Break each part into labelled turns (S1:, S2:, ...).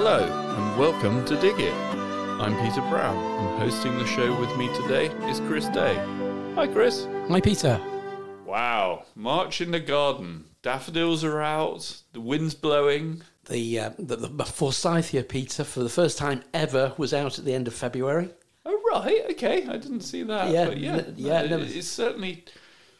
S1: Hello, and welcome to Dig It. I'm Peter Brown, and hosting the show with me today is Chris Day. Hi, Chris.
S2: Hi, Peter.
S1: Wow, March in the garden. Daffodils are out, the wind's blowing.
S2: The, uh, the, the Forsythia, Peter, for the first time ever, was out at the end of February.
S1: Oh, right, okay, I didn't see that.
S2: Yeah,
S1: but yeah,
S2: n- yeah,
S1: it- it's certainly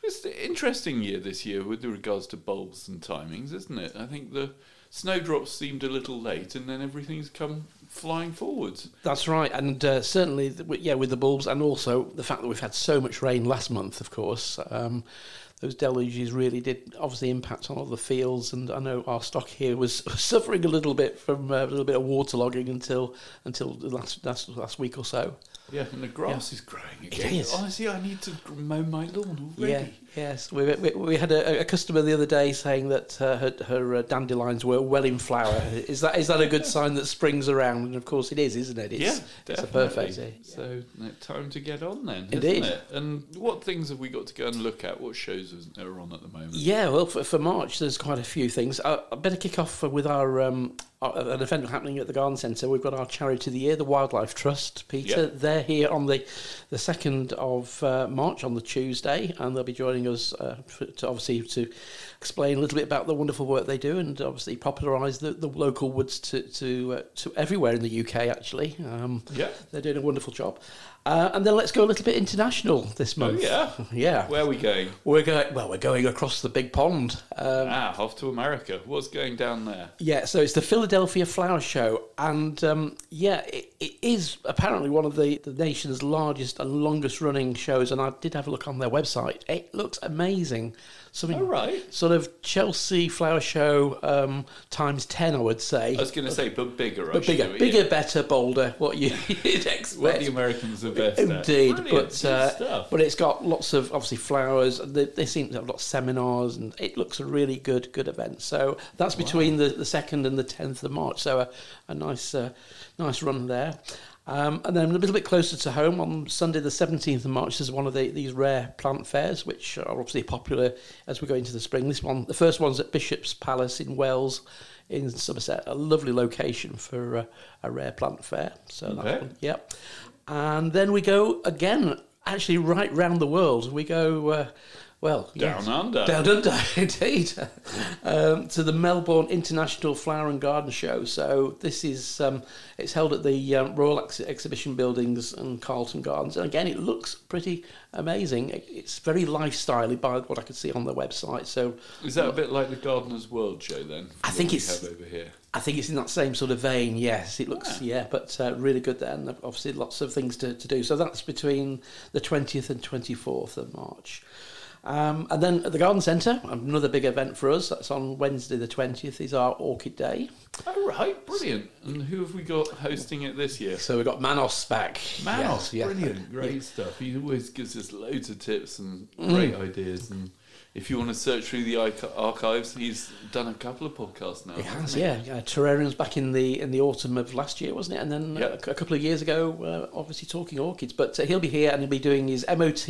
S1: it's an interesting year this year with regards to bulbs and timings, isn't it? I think the snowdrops seemed a little late, and then everything's come flying forwards.
S2: That's right, and uh, certainly, yeah, with the bulbs, and also the fact that we've had so much rain last month, of course. Um, those deluges really did obviously impact on all the fields, and I know our stock here was suffering a little bit from uh, a little bit of waterlogging until until the last last, last week or so.
S1: Yeah, and the grass is growing
S2: It
S1: again.
S2: is.
S1: Honestly, I need to mow my lawn already.
S2: Yeah, yes. We, we, we had a, a customer the other day saying that uh, her, her uh, dandelions were well in flower. Is that is that a good sign that spring's around? And of course it is, isn't it? It's,
S1: yeah,
S2: it's a
S1: definitely.
S2: perfect day.
S1: So uh, time to get on then,
S2: Indeed.
S1: isn't it? And what things have we got to go and look at? What shows are on at the moment?
S2: Yeah, well, for, for March, there's quite a few things. Uh, I better kick off with our, um, our an event happening at the Garden Centre. We've got our charity of the year, the Wildlife Trust. Peter,
S1: Yeah.
S2: they're here on the the second of uh, March on the Tuesday, and they'll be joining us uh, to obviously to explain a little bit about the wonderful work they do, and obviously popularise the, the local woods to to uh, to everywhere in the UK. Actually, um,
S1: Yeah.
S2: they're doing a wonderful job. Uh, and then let's go a little bit international this
S1: Oh
S2: month.
S1: yeah.
S2: yeah.
S1: Where are we going?
S2: We're going well. We're going across the big pond. Um,
S1: ah, off to America. What's going down there?
S2: yeah, so it's the Philadelphia Flower Show, and um, yeah, it, it is apparently one of the, the nation's largest and longest running shows. And I did have a look on their website. It looks amazing. Something
S1: All right.
S2: sort of Chelsea Flower Show um, times ten, I would say.
S1: I was going to say, but bigger.
S2: But bigger, bigger,
S1: yeah.
S2: better, bolder. What you- you'd expect.
S1: What the Americans are best at.
S2: Indeed,
S1: Brilliant,
S2: but uh, but it's got lots of obviously flowers. They, they seem to have lots of seminars, and it looks a really good good event. So that's between the, the second and the tenth of March. So a, a nice uh, nice run there. Um, and then a little bit closer to home on Sunday the 17th of March there's one of the, these rare plant fairs which are obviously popular as we go into the spring. This one, the first one's at Bishop's Palace in Wells in Somerset, a lovely location for uh, a rare plant fair. So
S1: Okay.
S2: that one, yep. And then we go again, actually right round the world. We go, uh, well,
S1: Down
S2: yes.
S1: under.
S2: Down under, indeed, um, to the Melbourne International Flower and Garden Show. So this is um, it's held at the um, Royal Ex- Exhibition Buildings and Carlton Gardens, and again, it looks pretty amazing. It- It's very lifestyley by what I could see on their website. So
S1: Is that a bit like the Gardener's World show then?
S2: I think it's-
S1: over here.
S2: I think it's in that same sort of vein. Yes, it looks yeah, but uh, really good there, and obviously lots of things to, to do. So that's between the twentieth and twenty fourth of March. Um, and then at the Garden Centre, another big event for us. That's on Wednesday the twentieth. Is our Orchid Day.
S1: Oh right, brilliant. And who have we got hosting it this year?
S2: So we've got Manos back.
S1: Manos,
S2: Yes, yeah.
S1: brilliant, great stuff. He always gives us loads of tips and
S2: Mm.
S1: great ideas. And if you want to search through the archives, he's done a couple of podcasts now.
S2: It has,
S1: he?
S2: yeah. Terrariums back in the in the autumn of last year, wasn't it? And then uh,
S1: Yep.
S2: a, a couple of years ago, uh, obviously talking orchids. But uh, he'll be here and he'll be doing his MOT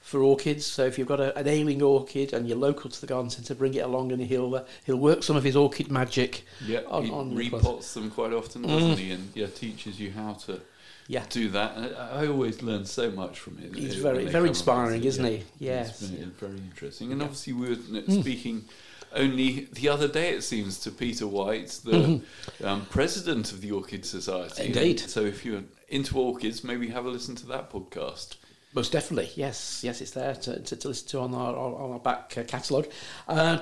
S2: for orchids. So if you've got a, an ailing orchid and you're local to the garden centre, bring it along and he'll uh, he'll work some of his orchid magic.
S1: Yeah,
S2: on-
S1: he
S2: on
S1: repots them quite often, doesn't he? And yeah, teaches you how to
S2: Mm. Yeah.
S1: do that. And I I always learn so much from him.
S2: He's
S1: uh,
S2: very- very inspiring,
S1: it,
S2: isn't
S1: yeah.
S2: he? Yes,
S1: It's very,
S2: yeah.
S1: very interesting. And obviously, we were
S2: Mm.
S1: speaking only the other day, it seems, to Peter White, the
S2: Mm-hmm.
S1: um, president of the Orchid Society.
S2: Indeed.
S1: So if you're into orchids, maybe have a listen to that podcast.
S2: Most definitely, yes, yes, it's there to, to, to listen to on our on our back uh, catalogue.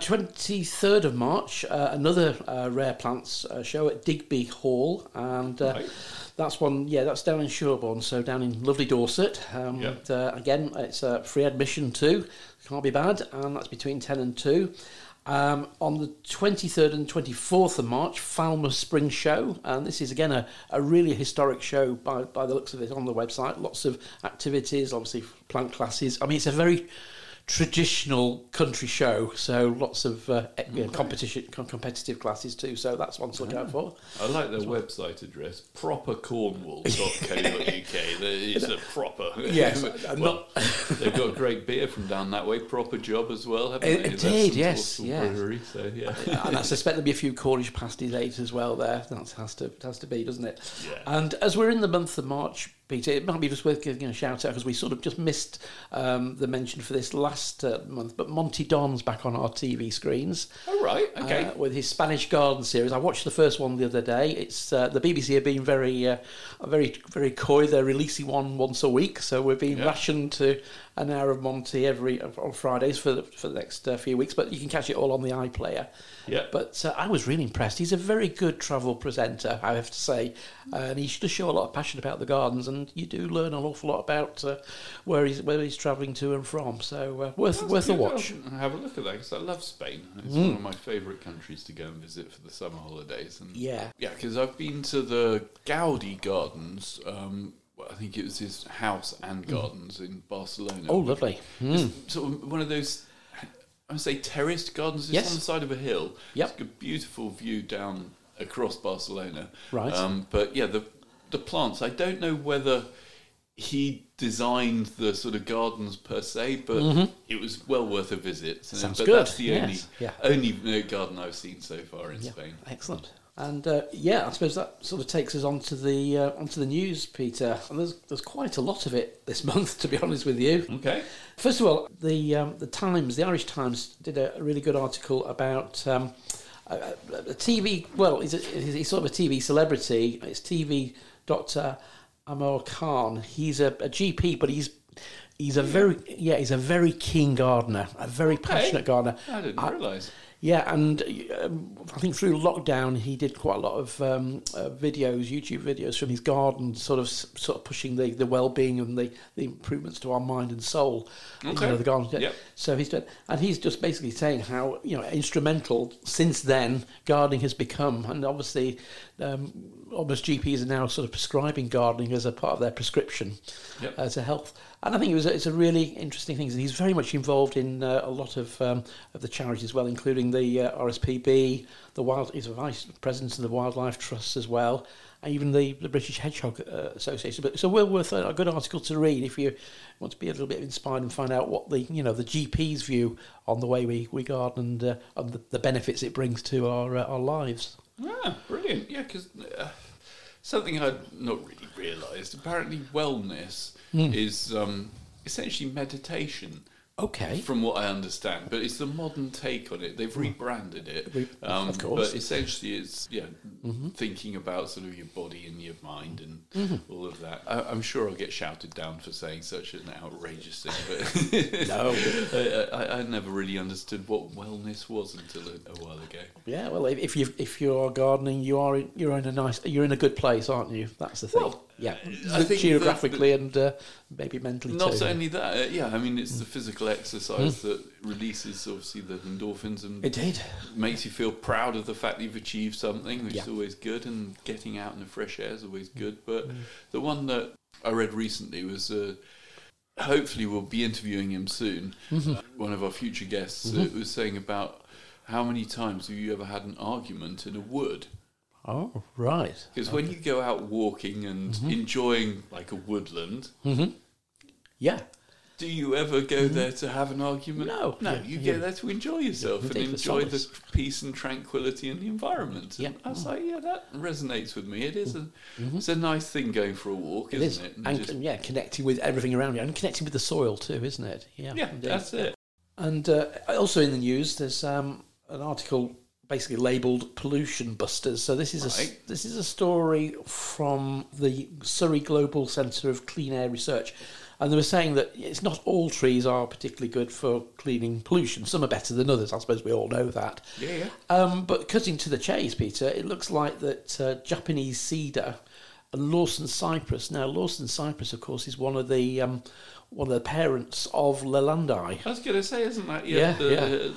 S2: Twenty third of March, uh, another uh, rare plants uh, show at Digby Hall, and uh,
S1: Right.
S2: That's one. Yeah, that's down in Sherborne, so down in lovely Dorset. Um,
S1: Yeah.
S2: and, uh, again, it's uh, free admission too. Can't be bad, and that's between ten and two. Um, on the 23rd and 24th of March, Falmouth Spring Show. And this is, again, a, a really historic show by, by the looks of it on the website. Lots of activities, obviously plant classes. I mean, it's a very traditional country show. So lots of uh, you know, competition, com- competitive classes too. So that's one to look out for.
S1: I like their website address, propercornwall.co.uk. it's a proper.
S2: Yes,
S1: well,
S2: not-
S1: they've got great beer from down that way, proper job as well, haven't
S2: It-
S1: they?
S2: it
S1: That's
S2: did, yes,
S1: awesome
S2: yeah.
S1: Brewery, so yeah.
S2: and I suspect there'll be a few Cornish pasties later as well. There, that has to has to be, doesn't it?
S1: Yeah.
S2: And as we're in the month of March, Peter, it might be just worth giving a shout out because we sort of just missed um, the mention for this last uh, month. But Monty Don's back on our TV screens.
S1: All right, okay.
S2: uh, with his Spanish Garden series. I watched the first one the other day. It's uh, the BBC have been very, uh, very, very coy. They're releasing one once a week, so we're being
S1: Yeah.
S2: rationed to an hour of Monty every on Fridays for the, for the next uh, few weeks. But you can catch it all on the iPlayer.
S1: yeah.
S2: But uh, I was really impressed. He's a very good travel presenter, I have to say, and he does show a lot of passion about the gardens, and you do learn an awful lot about uh, where he's where he's travelling to and from. So uh, worth
S1: That's
S2: worth a watch.
S1: I'll have a look at that because I love Spain. It's
S2: Mm.
S1: one of my favourite countries to go and visit for the summer holidays. And
S2: Yeah.
S1: yeah, because I've been to the Gaudi Gardens. Um, well, I think it was his house and gardens in Barcelona.
S2: Oh, lovely. Mm.
S1: Sort of one of those. I would say terraced gardens. It's
S2: Yes.
S1: on the side of a hill.
S2: Yep.
S1: It's a beautiful view down across Barcelona.
S2: Right.
S1: Um, but yeah, the the plants. I don't know whether he designed the sort of gardens per se, but it was well worth a visit. So-
S2: Mm-hmm. Sounds
S1: but
S2: good,
S1: that's the
S2: yes,
S1: only
S2: yeah.
S1: only garden I've seen so far in
S2: Yeah,
S1: Spain.
S2: excellent. And uh, yeah, I suppose that sort of takes us on to the uh, onto the news, Peter. And there's there's quite a lot of it this month, to be honest with you.
S1: Okay.
S2: First of all, the um, the Times, the Irish Times, did a really good article about um, a, a TV. Well, he's, a, he's sort of a TV celebrity. It's TV Doctor Amir Khan. He's a, a GP, but he's he's a very yeah he's a very keen gardener, a very passionate gardener.
S1: I didn't realise.
S2: Yeah, and um, I think through lockdown he did quite a lot of um, uh, videos, YouTube videos from his garden, sort of sort of pushing the, the well being and the, the improvements to our mind and soul. you know, the garden.
S1: Yep.
S2: So he's done, and he's just basically saying how you know instrumental since then gardening has become, and obviously um, almost GPs are now sort of prescribing gardening as a part of their prescription
S1: Yep.
S2: uh, to health. And I think it was a, it's a really interesting thing. And He's very much involved in uh, a lot of um, of the charities as well, including the uh, RSPB, the wild. He's a vice president of the Wildlife Trust as well, and even the, the British Hedgehog uh, Association. But it's a well worth a, a good article to read if you want to be a little bit inspired and find out what the you know the GP's view on the way we, we garden and, uh, and the, the benefits it brings to our uh, our lives.
S1: Ah, brilliant. Yeah, because uh, something I'd not really realised. Apparently, wellness
S2: Hmm.
S1: is um, essentially meditation.
S2: Okay.
S1: From what I understand, but it's the modern take on it. They've rebranded it, um,
S2: of course.
S1: But essentially, it's yeah,
S2: Mm-hmm.
S1: thinking about sort of your body and your mind and all of that. I, I'm sure I'll get shouted down for saying such an outrageous thing, but
S2: No.
S1: I, I, I never really understood what wellness was until a, a while ago.
S2: Yeah, well, if if you if you are gardening, you are in, you're in a nice you're in a good place, aren't you? That's the thing.
S1: Well,
S2: yeah,
S1: I think
S2: geographically and uh, maybe mentally
S1: Not
S2: too.
S1: only that, uh, yeah, I mean, it's the physical exercise that releases obviously the endorphins and
S2: It did.
S1: makes you feel proud of the fact that you've achieved something, which
S2: Yeah.
S1: is always good, and getting out in the fresh air is always good. But the one that I read recently was. Uh, Hopefully, we'll be interviewing him soon. Uh, one of our future guests uh, was saying about how many times have you ever had an argument in a wood?
S2: Oh, right.
S1: Because when you go out walking and mm-hmm. enjoying like a woodland, mm-hmm.
S2: Yeah.
S1: Do you ever go mm-hmm. there to have an argument?
S2: No,
S1: no.
S2: yeah,
S1: you
S2: yeah.
S1: go there to enjoy yourself and enjoy the peace and tranquility in the environment. And
S2: Yeah.
S1: I was like, yeah, that resonates with me. It is a, it's a nice thing going for a walk,
S2: It
S1: isn't
S2: is.
S1: it?
S2: And,
S1: And just-
S2: yeah, connecting with everything around you and connecting with the soil too, isn't it? Yeah.
S1: yeah,
S2: indeed.
S1: that's it.
S2: And uh, also in the news, there's um, an article basically labelled "Pollution Busters." So this is a this is a story from the Surrey Global Centre of Clean Air Research, and they were saying that it's not all trees are particularly good for cleaning pollution. Some are better than others. I suppose we all know that.
S1: Yeah, yeah.
S2: Um, but cutting to the chase, Peter, it looks like that uh, Japanese cedar and Lawson Cypress. Now, Lawson Cypress, of course, is one of the um, one of the parents of Leylandii.
S1: I was going to say, isn't that yeah,
S2: Yeah,
S1: the,
S2: yeah.
S1: The,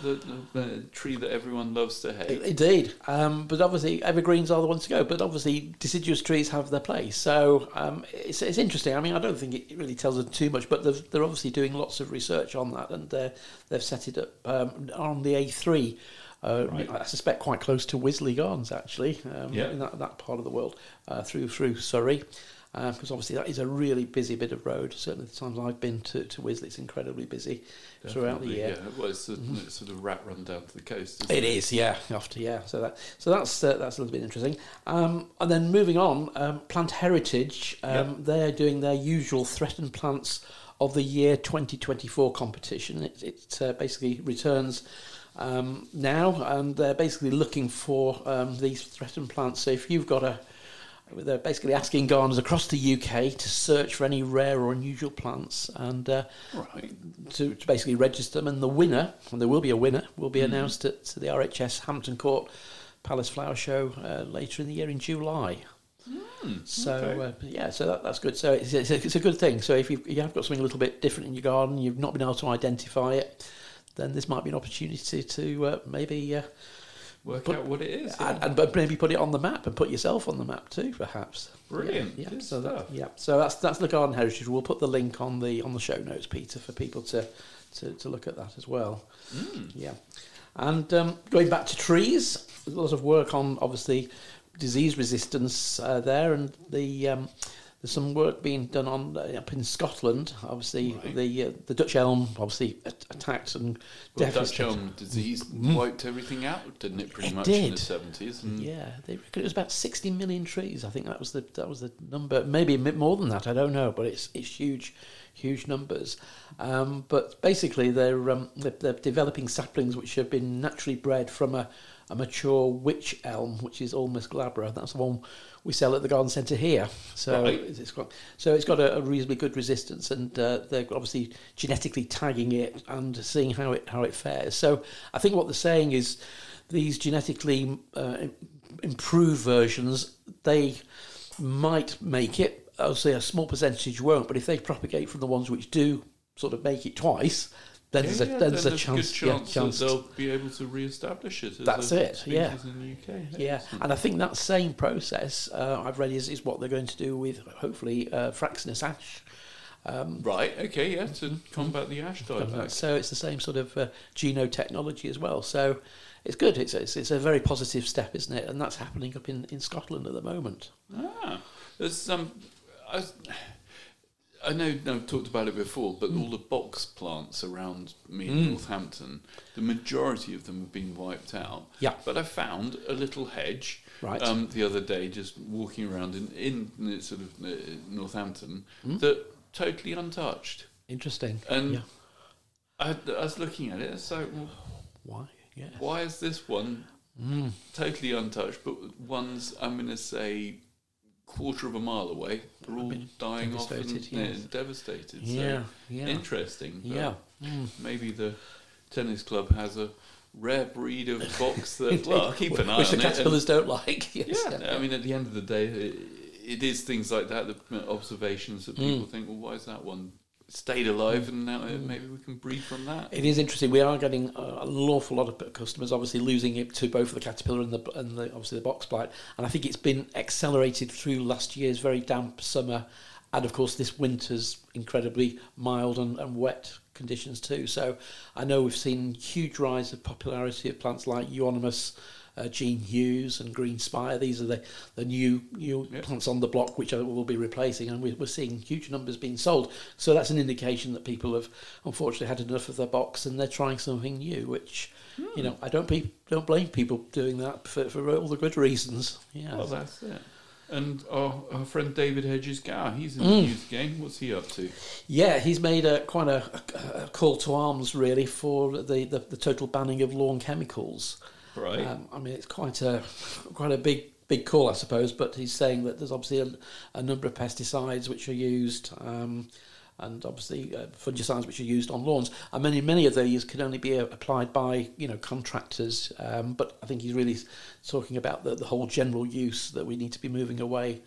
S1: the, the tree that everyone loves to hate?
S2: Indeed, um, but obviously evergreens are the ones to go. But obviously deciduous trees have their place, so um, it's, it's interesting. I mean, I don't think it really tells us too much, but they've, they're obviously doing lots of research on that, and uh, they've set it up um, on the A3. Uh,
S1: Right.
S2: I suspect quite close to Wisley Gardens, actually, um,
S1: Yeah.
S2: in that, that part of the world, uh, through through Surrey, because obviously that is a really busy bit of road. Certainly, the times I've been to, to Wisley, it's incredibly busy throughout the year. Mm-hmm.
S1: Yeah, well, it's, a, it's sort of rat run down to the coast. Isn't
S2: It is, yeah, after yeah. So that so that's uh, that's a little bit interesting. Um, and then moving on, um, Plant Heritage, um,
S1: Yeah.
S2: they're doing their usual threatened plants of the year 2024 competition. It, it uh, basically returns um, now, and they're basically looking for um, these threatened plants. So if you've got a they're basically asking gardeners across the UK to search for any rare or unusual plants and uh,
S1: Right.
S2: to, to basically register them. And the winner, and there will be a winner, will be
S1: Mm-hmm.
S2: announced at the RHS Hampton Court Palace Flower Show uh, later in the year in July. So
S1: okay.
S2: uh, yeah, so that, that's good. So it's, it's, a, it's a good thing. So if you've, you have got something a little bit different in your garden, you've not been able to identify it, then this might be an opportunity to uh, maybe uh,
S1: Work
S2: But-
S1: out what it is.
S2: and, and but maybe put it on the map and put yourself on the map too, perhaps.
S1: Brilliant.
S2: Yeah,
S1: Good
S2: so that, yeah. So that's that's the garden heritage. We'll put the link on the on the show notes, Peter, for people to to, to look at that as well.
S1: Mm.
S2: Yeah, and um, going back to trees, there's a lot of work on obviously disease resistance uh, there, and the um, there's some work being done on uh, up in Scotland. Obviously,
S1: Right.
S2: the uh, the Dutch elm obviously at- attacked and
S1: Well, Dutch elm disease wiped everything out, didn't it? Pretty
S2: It
S1: much in the seventies.
S2: Yeah, they reckon it was about 60 million trees. I think that was the that was the number. Maybe a bit more than that. I don't know, but it's it's huge, huge numbers. Um, but basically, they're, um, they're they're developing saplings which have been naturally bred from a, a mature witch elm, which is Ulmus glabra. That's the one we sell at the garden centre here. So
S1: Right.
S2: it's got so it's got a, a reasonably good resistance, and uh, they're obviously genetically tagging it and seeing how it how it fares. So I think what they're saying is these genetically uh, improved versions they might make it. I'll say a small percentage won't, but if they propagate from the ones which do sort of make it twice, then there's a
S1: Yeah,
S2: then there's a chance.
S1: good
S2: yeah,
S1: chance,
S2: chance
S1: that they'll be able to re-establish it. As
S2: That's
S1: a
S2: it, yeah.
S1: in the UK.
S2: Yeah,
S1: Excellent.
S2: and I think that same process uh, I've read is, is what they're going to do with hopefully uh, Fraxinus ash. Um,
S1: Right. Okay. Yeah. To combat the ash dieback.
S2: so it's the same sort of uh, genotechnology as well. So it's good. It's, it's it's a very positive step, isn't it? And that's happening up in, in Scotland at the moment.
S1: Ah, there's some. Was- I know I've talked about it before, but
S2: Mm.
S1: all the box plants around me in Northampton, the majority of them have been wiped out.
S2: Yeah.
S1: But I found a little hedge
S2: Right.
S1: um, the other day, just walking around in, in sort of uh, Northampton,
S2: Mm.
S1: that totally untouched.
S2: Interesting.
S1: And
S2: yeah.
S1: I, I was looking at it, so well,
S2: Why? Yeah.
S1: why is this one
S2: Mm.
S1: totally untouched, but ones I'm going to say quarter of a mile away they're all dying off and
S2: devastated,
S1: yeah,
S2: yes.
S1: devastated.
S2: Yeah.
S1: So
S2: Yeah.
S1: interesting.
S2: Yeah. Mm.
S1: Maybe the tennis club has a rare breed of box that well, keep an eye
S2: Which the
S1: on it. and-
S2: caterpillars don't like. Yes.
S1: yeah, I mean, at the end of the day, it, it is things like that, the observations that
S2: Mm.
S1: people think, well, why is that one stayed alive, and now uh, maybe we can breed from that.
S2: It is interesting. We are getting uh, an awful lot of customers, obviously losing it to both the caterpillar and the and the, obviously the box blight. And I think it's been accelerated through last year's very damp summer, and of course this winter's incredibly mild and, and wet conditions too. So I know we've seen huge rise of popularity of plants like Euonymus. Uh, Jean Hugues and Green Spire. These are the, the new new
S1: Yep.
S2: plants on the block which I will be replacing, and we, we're seeing huge numbers being sold. So that's an indication that people have unfortunately had enough of their box and they're trying something new. Which you know I don't be, don't blame people doing that for, for all the good reasons. Yeah.
S1: Well, that's it. And our, our friend David Hedges Gower, he's in
S2: Mm.
S1: the news game. What's he up to?
S2: Yeah, he's made a quite a, a call to arms really for the, the, the total banning of lawn chemicals.
S1: Right.
S2: Um, I mean, it's quite a quite a big big call, I suppose. But he's saying that there's obviously a, a number of pesticides which are used, um, and obviously uh, fungicides which are used on lawns. And many many of these can only be uh, applied by you know contractors. Um, but I think he's really talking about the, the whole general use that we need to be moving away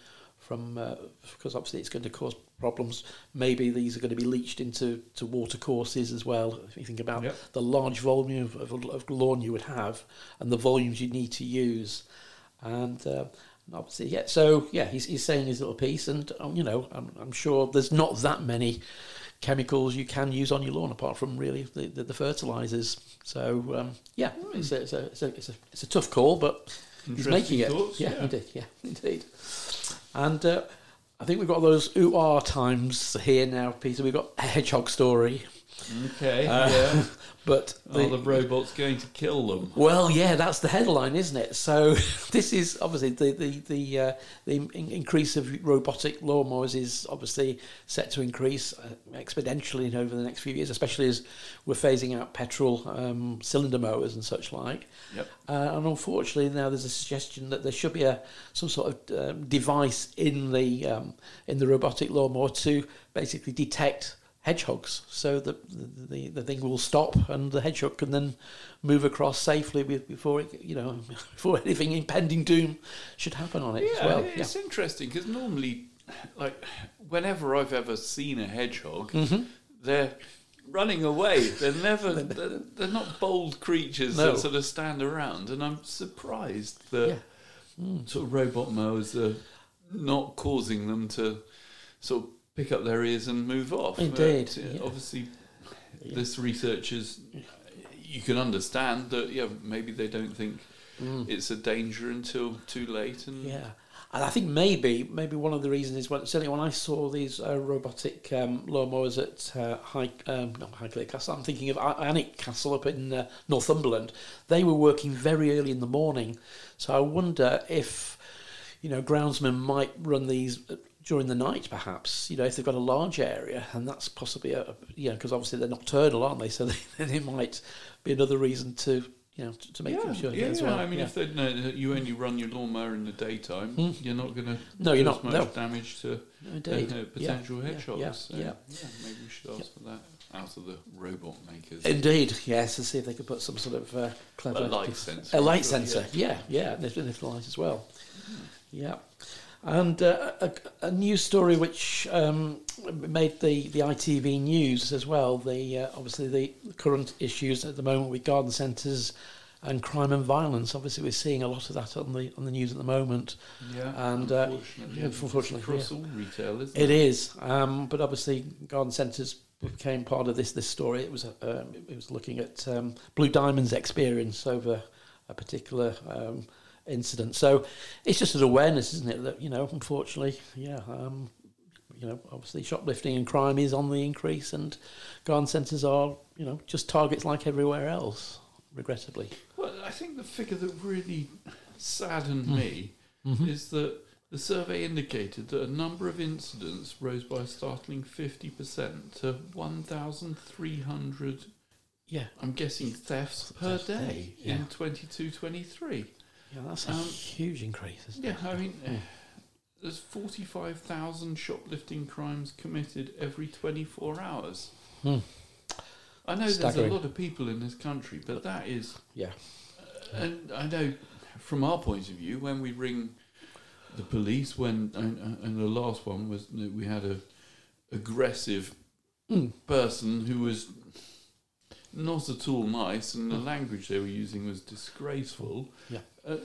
S2: from uh, because obviously it's going to cause problems. Maybe these are going to be leached into to water courses as well. If you think about
S3: Yep.
S2: the large volume of, of, of lawn you would have and the volumes you need to use, and. Uh, Obviously, yeah. So, yeah, he's, he's saying his little piece, and um, you know, I'm, I'm sure there's not that many chemicals you can use on your lawn apart from really the, the, the fertilizers. So, um, yeah, it's, a, it's, a, it's, a, it's, a, it's a tough call, but he's making it.
S3: thoughts,
S2: yeah,
S3: yeah.
S2: indeed. Yeah, indeed. And uh, I think we've got those ooh ah times here now, Peter. We've got a hedgehog story,
S3: Okay.
S2: Uh,
S3: yeah.
S2: but
S3: Are the robots going to kill them?
S2: well, yeah, that's the headline, isn't it? So this is obviously the the the, uh, the in- increase of robotic lawnmowers is obviously set to increase uh, exponentially over the next few years, especially as we're phasing out petrol um, cylinder mowers and such like.
S3: Yep.
S2: Uh, and unfortunately, now there's a suggestion that there should be a some sort of um, device in the um, in the robotic lawnmower to basically detect hedgehogs, so that the, the the thing will stop and the hedgehog can then move across safely with, before it, you know before anything impending doom should happen on it
S1: Yeah,
S2: as well. Yeah.
S1: it's interesting because normally, like, whenever I've ever seen a hedgehog,
S2: Mm-hmm.
S1: they're running away. They're never, they're, they're not bold creatures
S2: No.
S1: that sort of stand around. And I'm surprised that
S2: Yeah. Mm.
S1: sort of robot mowers are not causing them to sort of pick up their ears and move off.
S2: Indeed,
S1: But, uh,
S2: yeah.
S1: Obviously,
S2: Yeah.
S1: this research is, you can understand that, yeah, maybe they don't think it's a danger until too late. And
S2: Mm. Yeah, and I think maybe maybe one of the reasons is when certainly when I saw these uh, robotic um, lawnmowers at uh, High um, not Highclere Castle, I'm thinking of A- Alnwick Castle up in uh, Northumberland. They were working very early in the morning, so I wonder if you know groundsmen might run these. Uh, During the night, perhaps you know if they've got a large area, and that's possibly a you know because obviously they're nocturnal, aren't they? So they, they might be another reason to you know to, to make
S1: yeah,
S2: them sure
S1: yeah,
S2: as
S1: yeah.
S2: well.
S1: I mean,
S2: yeah.
S1: if they know you only run your lawnmower in the daytime, you're not going to
S2: No, you're not,
S1: as much
S2: no.
S1: damage to
S2: Indeed.
S1: uh,
S2: Yeah,
S1: potential
S2: yeah,
S1: hedgehogs.
S2: yeah,
S1: so,
S2: yeah.
S1: maybe we should ask for that out of the robot makers.
S2: Indeed, yes, to see if they could put some sort of uh, clever
S1: A light sensor,
S2: a light sensor. Yeah, yeah, and there's little light as well. Yeah, and uh, a, a news story which um, made the, the ITV news as well. The uh, obviously the current issues at the moment with garden centres and crime and violence. Obviously, we're seeing a lot of that on the on the news at the moment.
S1: Yeah,
S2: And, uh,
S1: unfortunately,
S2: yeah, unfortunately,
S1: across
S2: yeah.
S1: all retail, isn't
S2: It
S1: it?
S2: is, um, but obviously, garden centres became part of this this story. It was um, it was looking at um, Blue Diamond's experience over a particular um, incident. So it's just an awareness, isn't it? That you know, unfortunately, yeah, um, you know, obviously, shoplifting and crime is on the increase, and garden centres are you know just targets like everywhere else. Regrettably,
S1: Well, I think the figure that really saddened
S2: Hmm.
S1: me
S2: Mm-hmm.
S1: is that the survey indicated that a number of incidents rose by a startling 50% to 1,300,
S2: yeah,
S1: I'm guessing, thefts per
S2: Per day,
S1: day
S2: yeah.
S1: in 22 23.
S2: Yeah, that's a
S1: Um,
S2: huge increase. Isn't
S1: Yeah,
S2: it?
S1: I mean, there's 45,000 shoplifting crimes committed every 24 hours.
S2: Hmm.
S1: I know there's a lot of people in this country, but that is
S2: Yeah,
S1: and I know from our point of view, when we ring the police, when and, and the last one was that we had a aggressive
S2: Mm.
S1: person who was not at all nice, and the language they were using was disgraceful.
S2: Yeah.
S1: Uh, uh,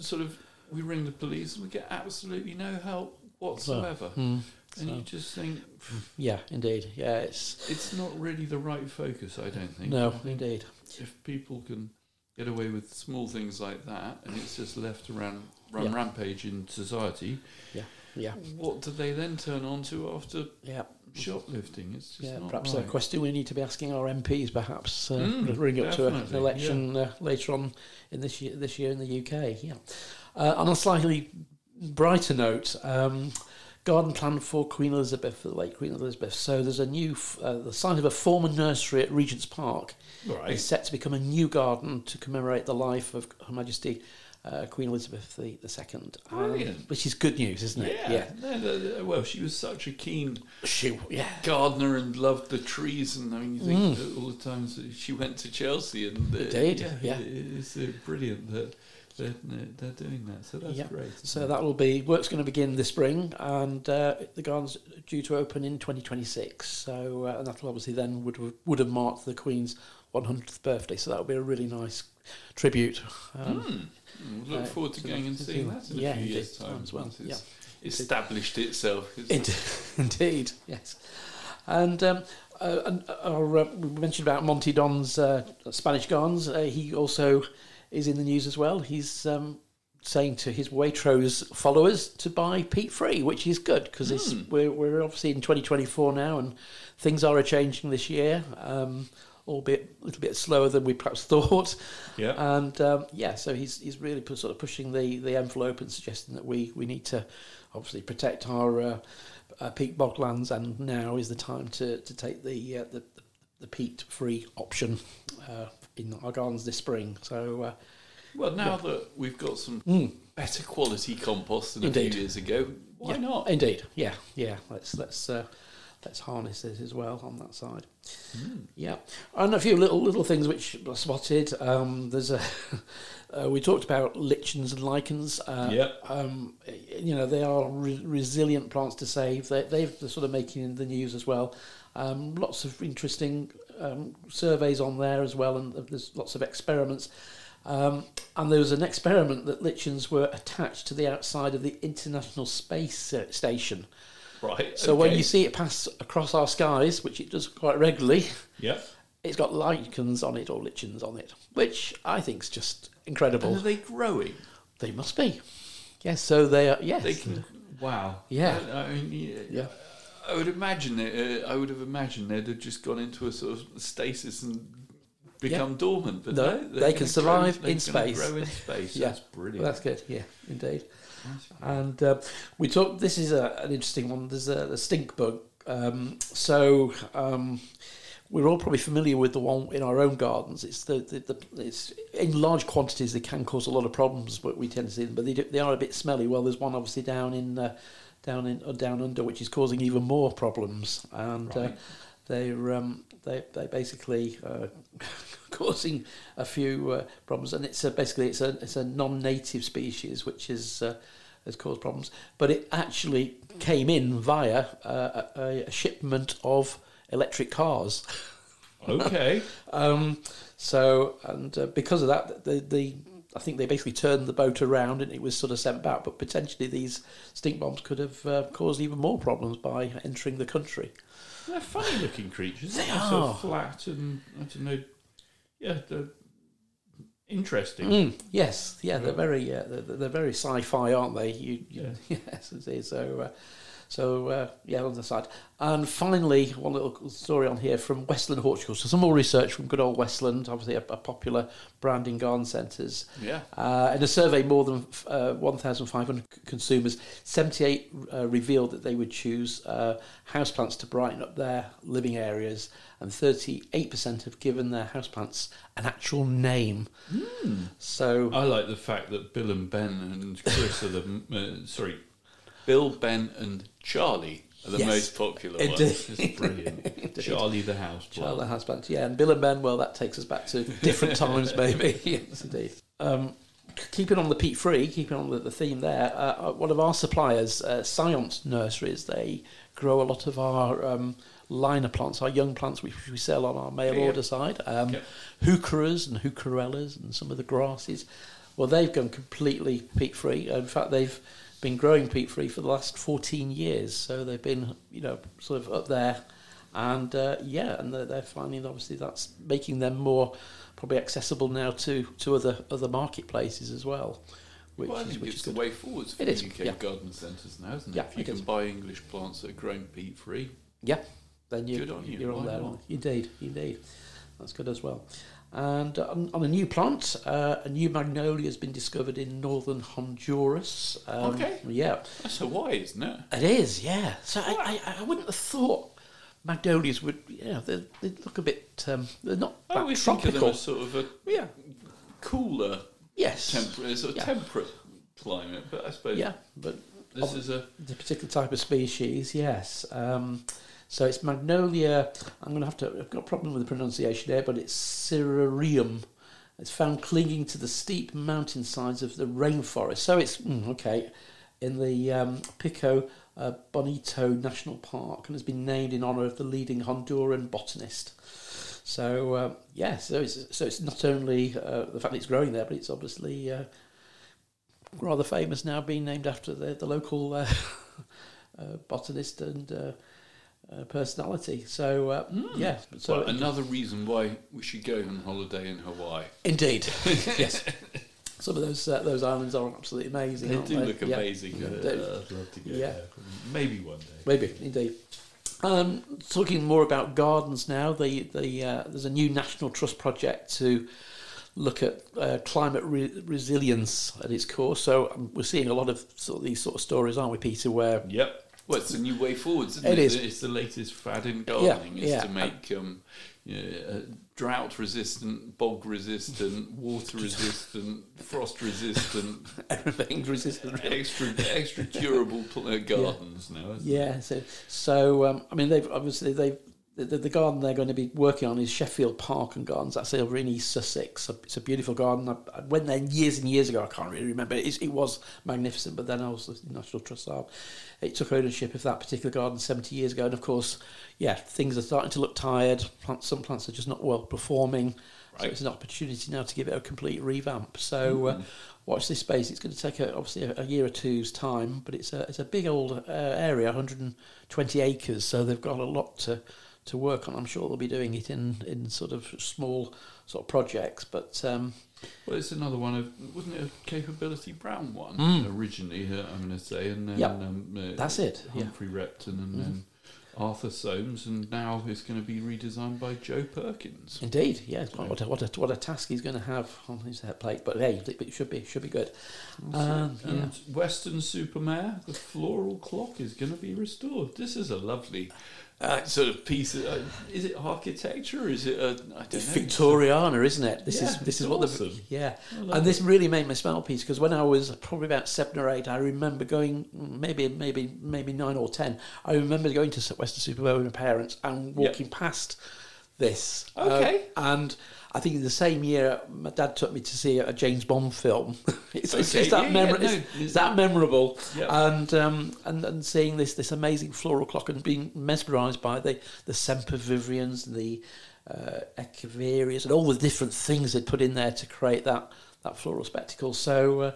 S1: sort of, we ring the police and we get absolutely no help whatsoever.
S2: Hmm.
S1: and
S2: so-
S1: you just think
S2: yeah, indeed. Yeah, it's
S1: it's not really the right focus. I don't think.
S2: no,
S1: think
S2: indeed.
S1: if people can get away with small things like that and it's just left around run
S2: Yeah.
S1: rampage in society,
S2: Yeah,
S1: what do they then turn on to after
S2: yeah,
S1: shoplifting? It's just
S2: yeah. Perhaps
S1: right.
S2: a question we need to be asking our MPs, perhaps, uh,
S1: Mm,
S2: ring up to an election uh, later on in this year. This year in the UK. Yeah. Uh, on a slightly brighter note. Um, Garden plan for Queen Elizabeth, the late Queen Elizabeth. So there's a new, f- uh, the site of a former nursery at Regent's Park
S1: Right.
S2: is set to become a new garden to commemorate the life of Her Majesty uh, Queen Elizabeth the, the Second, um,
S1: Brilliant.
S2: which is good news, isn't it?
S1: Yeah. No, no, no, well, she was such a keen
S2: She, yeah.
S1: gardener and loved the trees, and I mean, you think that all the times that she went to Chelsea, and uh,
S2: Mm. Indeed,
S1: yeah,
S2: yeah.
S1: it's uh, brilliant that
S3: they're, they're doing that, so that's
S2: Yeah.
S3: great.
S2: So that will be work's going to begin this spring, and uh, the garden's due to open in 2026. So uh, and that'll obviously then would have, would have marked the Queen's 100th birthday. So that will be a really nice tribute. Um,
S1: Hmm. Mm, Look
S2: uh,
S1: forward to going and seeing that in
S2: yeah,
S1: a few years' time
S2: as well,
S1: once it's
S2: yeah.
S1: established itself.
S2: Indeed, indeed, yes. And um, uh, and our, uh, we mentioned about Monty Don's uh, Spanish gardens. Uh, he also is in the news as well. He's um, saying to his Waitrose followers to buy peat free, which is good because
S1: Hmm.
S2: we're, we're obviously in 2024 now and things are changing this year, um, albeit a little bit slower than we perhaps thought.
S3: Yeah.
S2: And um, yeah, so he's he's really sort of pushing the, the envelope and suggesting that we, we need to obviously protect our uh, uh, peat boglands, and now is the time to, to take the uh, the, the peat free option uh, in our gardens this spring. So uh,
S1: Well, now that we've got some
S2: mm,
S1: better quality compost than a few years ago, why
S2: yeah,
S1: not?
S2: Indeed, yeah, yeah. Let's let's uh, let's harness it as well on that side.
S1: Hmm.
S2: Yeah, and a few little little things which I spotted. Um, there's a uh, we talked about lichens and lichens. Uh,
S3: Yeah.
S2: Um, you know they are re- resilient plants to save. They, they've they're sort of making the news as well. Um, lots of interesting um, surveys on there as well, and there's lots of experiments. Um, and there was an experiment that lichens were attached to the outside of the International Space Station.
S1: Right.
S2: So when you see it pass across our skies, which it does quite regularly,
S3: Yeah.
S2: it's got lichens on it or lichens on it, which I think is just
S1: And
S2: incredible.
S1: are they growing?
S2: They must be. Yes, so they are. Yes.
S1: They can.
S3: Wow.
S2: yeah.
S1: I, I mean, yeah,
S2: Yeah.
S1: I would imagine it. Uh, I would have imagined they'd have just gone into a sort of stasis and become dormant. But
S2: No,
S1: no,
S2: they can survive
S1: grow,
S2: in space.
S1: Grow in space.
S2: Yeah.
S1: That's brilliant.
S2: Well, that's good. Yeah, indeed. And uh, we talked. This is a, an interesting one. There's a, a stink bug. Um, so um, we're all probably familiar with the one in our own gardens. It's the, the, the it's in large quantities. They can cause a lot of problems, but we tend to see them. But they do, they are a bit smelly. Well, there's one obviously down in uh, down in uh, down under, which is causing even more problems. And uh,
S3: Right.
S2: They're um, they they basically uh, causing a few uh, problems. And it's a, basically it's a it's a non-native species which is uh, has caused problems. But it actually came in via uh, a, a shipment of electric cars.
S3: Okay.
S2: Um, so and uh, because of that, the the I think they basically turned the boat around and it was sort of sent back. But potentially these stink bombs could have uh, caused even more problems by entering the country.
S3: They're funny looking creatures.
S2: They
S3: They're so flat and I don't know. Yeah, they're interesting.
S2: Mm, yes, yeah, they're very uh, they're, they're very sci-fi, aren't they? You, you,
S3: Yeah.
S2: yes, it is. So, uh, so uh, yeah, on the side. And finally, one little story on here from Westland Horticulture. So some more research from good old Westland, obviously a, a popular brand in garden centres.
S1: Yeah.
S2: Uh, in a survey, more than uh, 1,500 c- consumers, 78 uh, revealed that they would choose uh, houseplants to brighten up their living areas, and 38% have given their houseplants an actual name. So,
S3: I like the fact that Bill and Ben and Chris are the uh, sorry.
S1: Bill, Ben, and Charlie are the
S2: Yes.
S1: most popular ones.
S3: It's brilliant. Charlie the house
S2: Child
S3: plant.
S2: that houseplants, yeah, and Bill and Ben, well, that takes us back to different times, maybe. yes, indeed. Um, keeping on the peat free, keeping on the, the theme there, uh, one of our suppliers, uh, Science Nurseries, they grow a lot of our um, liner plants, our young plants, which we sell on our mail
S1: Yeah.
S2: order side. Um,
S3: Yep.
S2: Heucheras and Heucherellas and some of the grasses. Well, they've gone completely peat free. In fact, they've been growing peat free for the last 14 years. So they've been, you know, sort of up there. And uh, yeah, and they're, they're finding obviously that's making them more probably accessible now to, to other other marketplaces as well. Which
S1: well, I
S2: is,
S1: think
S2: which
S1: it's
S2: is
S1: the way forwards for
S2: It is,
S1: UK
S2: yeah.
S1: garden centres now, isn't it?
S2: Yeah,
S1: if you
S2: it
S1: can
S2: is.
S1: buy English plants that are grown peat free.
S2: Yeah, then you,
S1: Good on you,
S2: you're on there. Indeed, indeed. That's good as well. And on, on a new plant, uh, a new magnolia has been discovered in northern Honduras. Um,
S1: Okay.
S2: Yeah,
S1: That's Hawaii, isn't it?
S2: it is, yeah. So I, I, I wouldn't have thought magnolias would, you know, they, they look a bit, um, they're not
S1: I always think of them
S2: tropical.
S1: as sort of a
S2: Yeah,
S1: cooler,
S2: yes.
S1: temperate, sort of
S2: Yeah.
S1: temperate climate. But I suppose
S2: Yeah, but
S1: this is a
S2: the particular type of species, yes. Um, so it's Magnolia. I'm going to have to. I've got a problem with the pronunciation there, but it's Cyrarium It's found clinging to the steep mountainsides of the rainforest. So it's mm, okay in the um, Pico uh, Bonito National Park and has been named in honour of the leading Honduran botanist. So uh, yeah, so it's so it's not only uh, the fact that it's growing there, but it's obviously uh, rather famous now, being named after the the local uh, uh, botanist and uh, personality. So uh, yeah, so
S1: Well, another reason why we should go on holiday in Hawaii.
S2: indeed, yes. Some of those uh, those islands are absolutely amazing.
S1: They do look
S2: Yeah.
S1: amazing.
S2: Yeah,
S1: uh,
S3: I'd love to go
S2: Yeah.
S3: there. Maybe one day.
S2: Maybe indeed. Um, talking more about gardens now, the the uh, there's a new national trust project to look at uh, climate re- resilience at its core. So um, we're seeing a lot of sort of these sort of stories, aren't we, Peter? Where
S3: Yep.
S1: Well, it's a new way forwards, isn't
S2: It
S1: it?
S2: is.
S1: It's the latest fad in gardening. is
S2: yeah.
S1: to make um, you know, uh, drought resistant, bog resistant, water resistant, frost resistant,
S2: everything's resistant.
S1: extra extra durable pl- uh, gardens now. Isn't it?
S2: Yeah, so so um, I mean they've obviously they've the, the, garden they're going to be working on is Sheffield Park and Gardens. That's over in East Sussex. It's a beautiful garden. I, I went there years and years ago. I can't really remember. It, it was magnificent, but then I was the National Trust of. It took ownership of that particular garden 70 years ago, and of course, yeah, things are starting to look tired. Plants, some plants are just not well performing.
S1: Right.
S2: So it's an opportunity now to give it a complete revamp. So uh, watch this space. It's going to take a, obviously a, a year or two's time, but it's a it's a big old uh, area, 120 acres. So they've got a lot to to work on. I'm sure they'll be doing it in in sort of small sort of projects, but. Um,
S1: Well, it's another one of wasn't it a capability brown one
S2: Mm.
S1: originally? Uh, I'm going to say, and then
S2: Yep.
S1: um, uh,
S2: That's it, yeah.
S1: Humphry Repton, and then Arthur Soames, and now it's going to be redesigned by Joe Perkins.
S2: Indeed, yes. What a, what a what a task he's going to have on his head plate, but hey, it should be should be good. Um, yeah.
S1: And Weston-super-Mare, the floral clock is going to be restored. This is a lovely uh, sort of piece. Of, uh, is it architecture? Or is it? A, I don't
S2: It's
S1: know.
S2: Victoriana, isn't it? This
S1: Yeah,
S2: is this is what
S1: awesome.
S2: the yeah, and this really made me smile, piece because when I was probably about seven or eight, I remember going maybe maybe maybe nine or ten. I remember going to Western Superbowl with my parents and walking past this. Um,
S1: Okay.
S2: and I think in the same year, my dad took me to see a James Bond film. it's, it's,
S1: Okay,
S2: it's that
S1: yeah,
S2: memor-
S1: yeah, no,
S2: it's,
S1: it's-
S2: it's that memorable,
S1: Yeah.
S2: and um, and and seeing this this amazing floral clock and being mesmerised by the the sempervivrians, the uh, echeverias, and all the different things they put in there to create that that floral spectacle. So uh,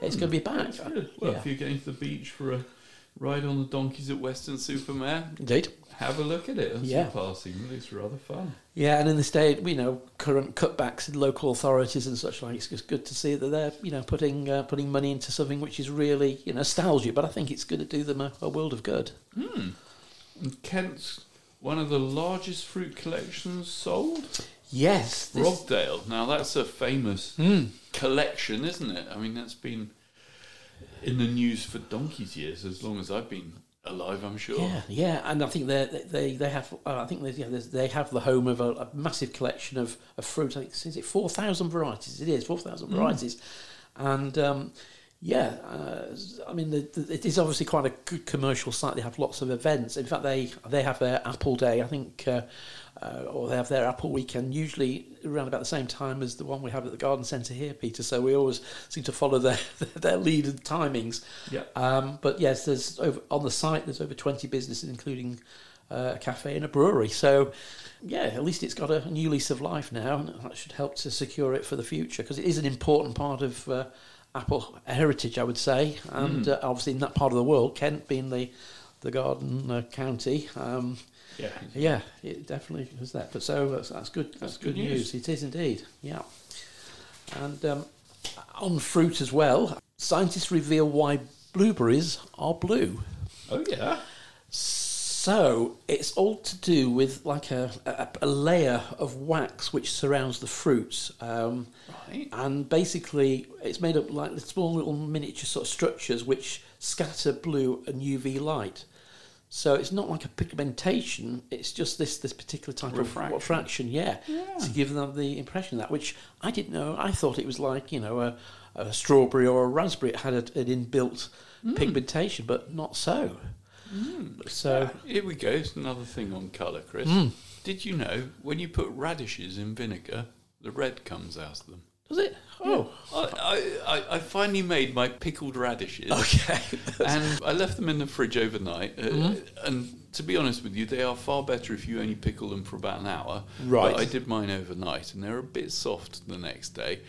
S2: it's going to be back.
S1: Well, if you're going to the beach for a ride on the donkeys at Weston-super-Mare,
S2: Indeed.
S1: Have a look at it. As
S2: Yeah.
S1: you're passing. It looks rather fun.
S2: Yeah, and in the state, you know, current cutbacks in local authorities and such like, it's just good to see that they're, you know, putting uh, putting money into something which is really, you know, nostalgia. But I think it's going to do them a, a world of good.
S1: And Kent's one of the largest fruit collections sold.
S2: Yes, this,
S1: Brogdale. Now that's a famous
S2: Mm.
S1: collection, isn't it? I mean, that's been in the news for donkey's years, as long as I've been alive. I'm sure.
S2: Yeah, yeah, and I think they they they have. Uh, I think they yeah, there's- they have the home of a, a massive collection of, of fruit. I think is it four thousand varieties? It is four thousand varieties, and um, yeah, uh, I mean the, the, it is obviously quite a good commercial site. They have lots of events. In fact, they they have their Apple Day. I think. Uh, uh, or they have their Apple Weekend, usually around about the same time as the one we have at the Garden Centre here, Peter. So we always seem to follow their their lead and timings.
S1: Yeah.
S2: Um, but yes, there's over on the site. There's over twenty businesses, including uh, a cafe and a brewery. So, yeah, at least it's got a new lease of life now, and that should help to secure it for the future because it is an important part of uh, Apple heritage, I would say, and uh, obviously in that part of the world, Kent being the the garden uh, county. Um,
S1: Yeah.
S2: yeah, it definitely was that. But so that's, that's good. That's,
S1: That's
S2: good,
S1: good
S2: news.
S1: news.
S2: It is indeed. Yeah. And um, on fruit as well, scientists reveal why blueberries are blue.
S1: Oh yeah.
S2: So it's all to do with like a, a, a layer of wax which surrounds the fruits. Um,
S1: Right.
S2: and basically, it's made up like the small little miniature sort of structures which scatter blue and UV light. So it's not like a pigmentation; it's just this this particular type
S1: Refraction.
S2: of refraction, yeah, to give them the impression of that. Which I didn't know. I thought it was like you know a, a strawberry or a raspberry. It had a, an inbuilt pigmentation, but not so. So
S1: Here we go. It's another thing on colour, Chris.
S2: Hmm.
S1: Did you know when you put radishes in vinegar, the red comes out of them.
S2: Does it? Oh,
S1: I, I, I finally made my pickled radishes.
S2: okay.
S1: and I left them in the fridge overnight. Uh,
S2: Mm-hmm.
S1: And to be honest with you, they are far better if you only pickle them for about an hour.
S2: Right.
S1: But I did mine overnight, and they're a bit soft the next day.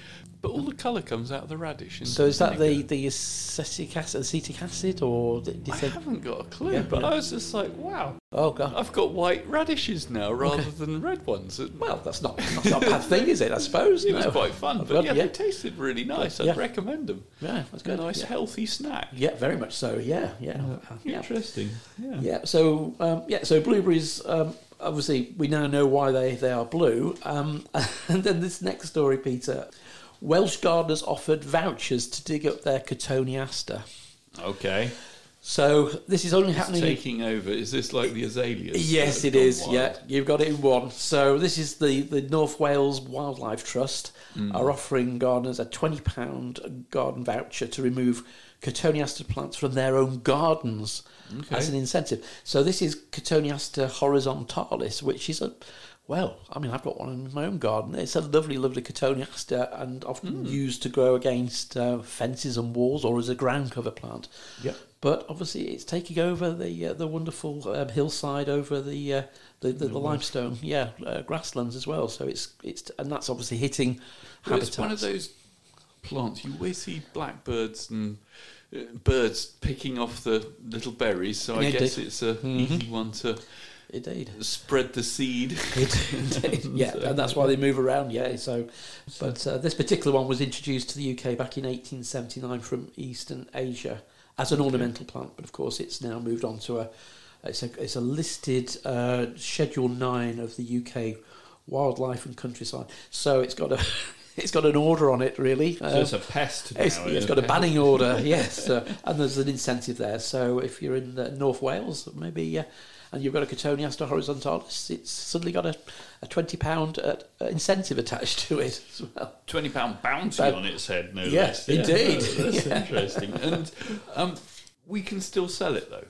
S1: But all the colour comes out of the radish.
S2: So is that the,
S1: vinegar.
S2: the acetic acid, acetic acid, or
S1: I haven't got a clue,
S2: Yeah,
S1: but
S2: yeah.
S1: I was just like, wow,
S2: Oh god.
S1: I've got white radishes now rather
S2: Okay.
S1: than red ones.
S2: Well, that's not that's not a bad thing, is it? I suppose.
S1: it was quite fun,
S2: Oh,
S1: but
S2: God,
S1: yeah,
S2: yeah.
S1: they tasted really nice. I'd
S2: Yeah.
S1: recommend them.
S2: Yeah, that's
S1: A nice,
S2: Yeah.
S1: healthy snack.
S2: yeah, very much so. Yeah, yeah, Uh, yeah.
S3: Interesting. Yeah.
S2: Yeah. So um, yeah. So blueberries. Um, obviously, we now know why they they are blue. Um, and then this next story, Peter. Welsh gardeners offered vouchers to dig up their cotoneaster.
S3: Okay.
S2: So this is only
S1: It's
S2: happening.
S1: taking over. Is this like the azaleas?
S2: Yes, it is.
S1: wild?
S2: Yeah, you've got it in one. So this is the the North Wales Wildlife Trust
S1: Mm.
S2: are offering gardeners a twenty pound garden voucher to remove Cotoneaster plants from their own gardens
S1: Okay.
S2: as an incentive. So this is Cotoneaster horizontalis, which is a well, I mean, I've got one in my own garden. It's a lovely, lovely Cotoneaster, and often
S1: Mm.
S2: used to grow against uh, fences and walls or as a ground cover plant.
S3: Yep.
S2: But obviously, it's taking over the uh, the wonderful um, hillside over the uh, the, the, the limestone, yeah, uh, grasslands as well. So it's it's and that's obviously hitting
S1: Well,
S2: habitats.
S1: it's one of those plants you always see blackbirds and uh, birds picking off the little berries. So I
S2: Indeed.
S1: guess it's a
S2: Mhm.
S1: easy one to
S2: Indeed.
S1: spread the seed.
S2: Indeed. yeah, and that's why they move around. Yeah, so, but uh, this particular one was introduced to the UK back in 1879 from Eastern Asia as an ornamental plant, but of course it's now moved on to a it's a it's a listed uh, Schedule Nine of the UK Wildlife and Countryside. So it's got a it's got an order on it really.
S3: So
S2: Uh,
S3: it's a pest now.
S2: it's, it's got a banning order, yes, uh, and there's an incentive there. So if you're in uh, North Wales, maybe, uh, and you've got a Cotoneaster horizontalis, it's suddenly got a, a twenty pound uh, uh, incentive attached to it as well.
S3: Twenty pound bounty
S2: But-
S3: on its head, no
S2: Yes,
S3: less.
S2: indeed.
S3: That's
S2: Yeah.
S3: interesting.
S1: and um, we can still sell it though.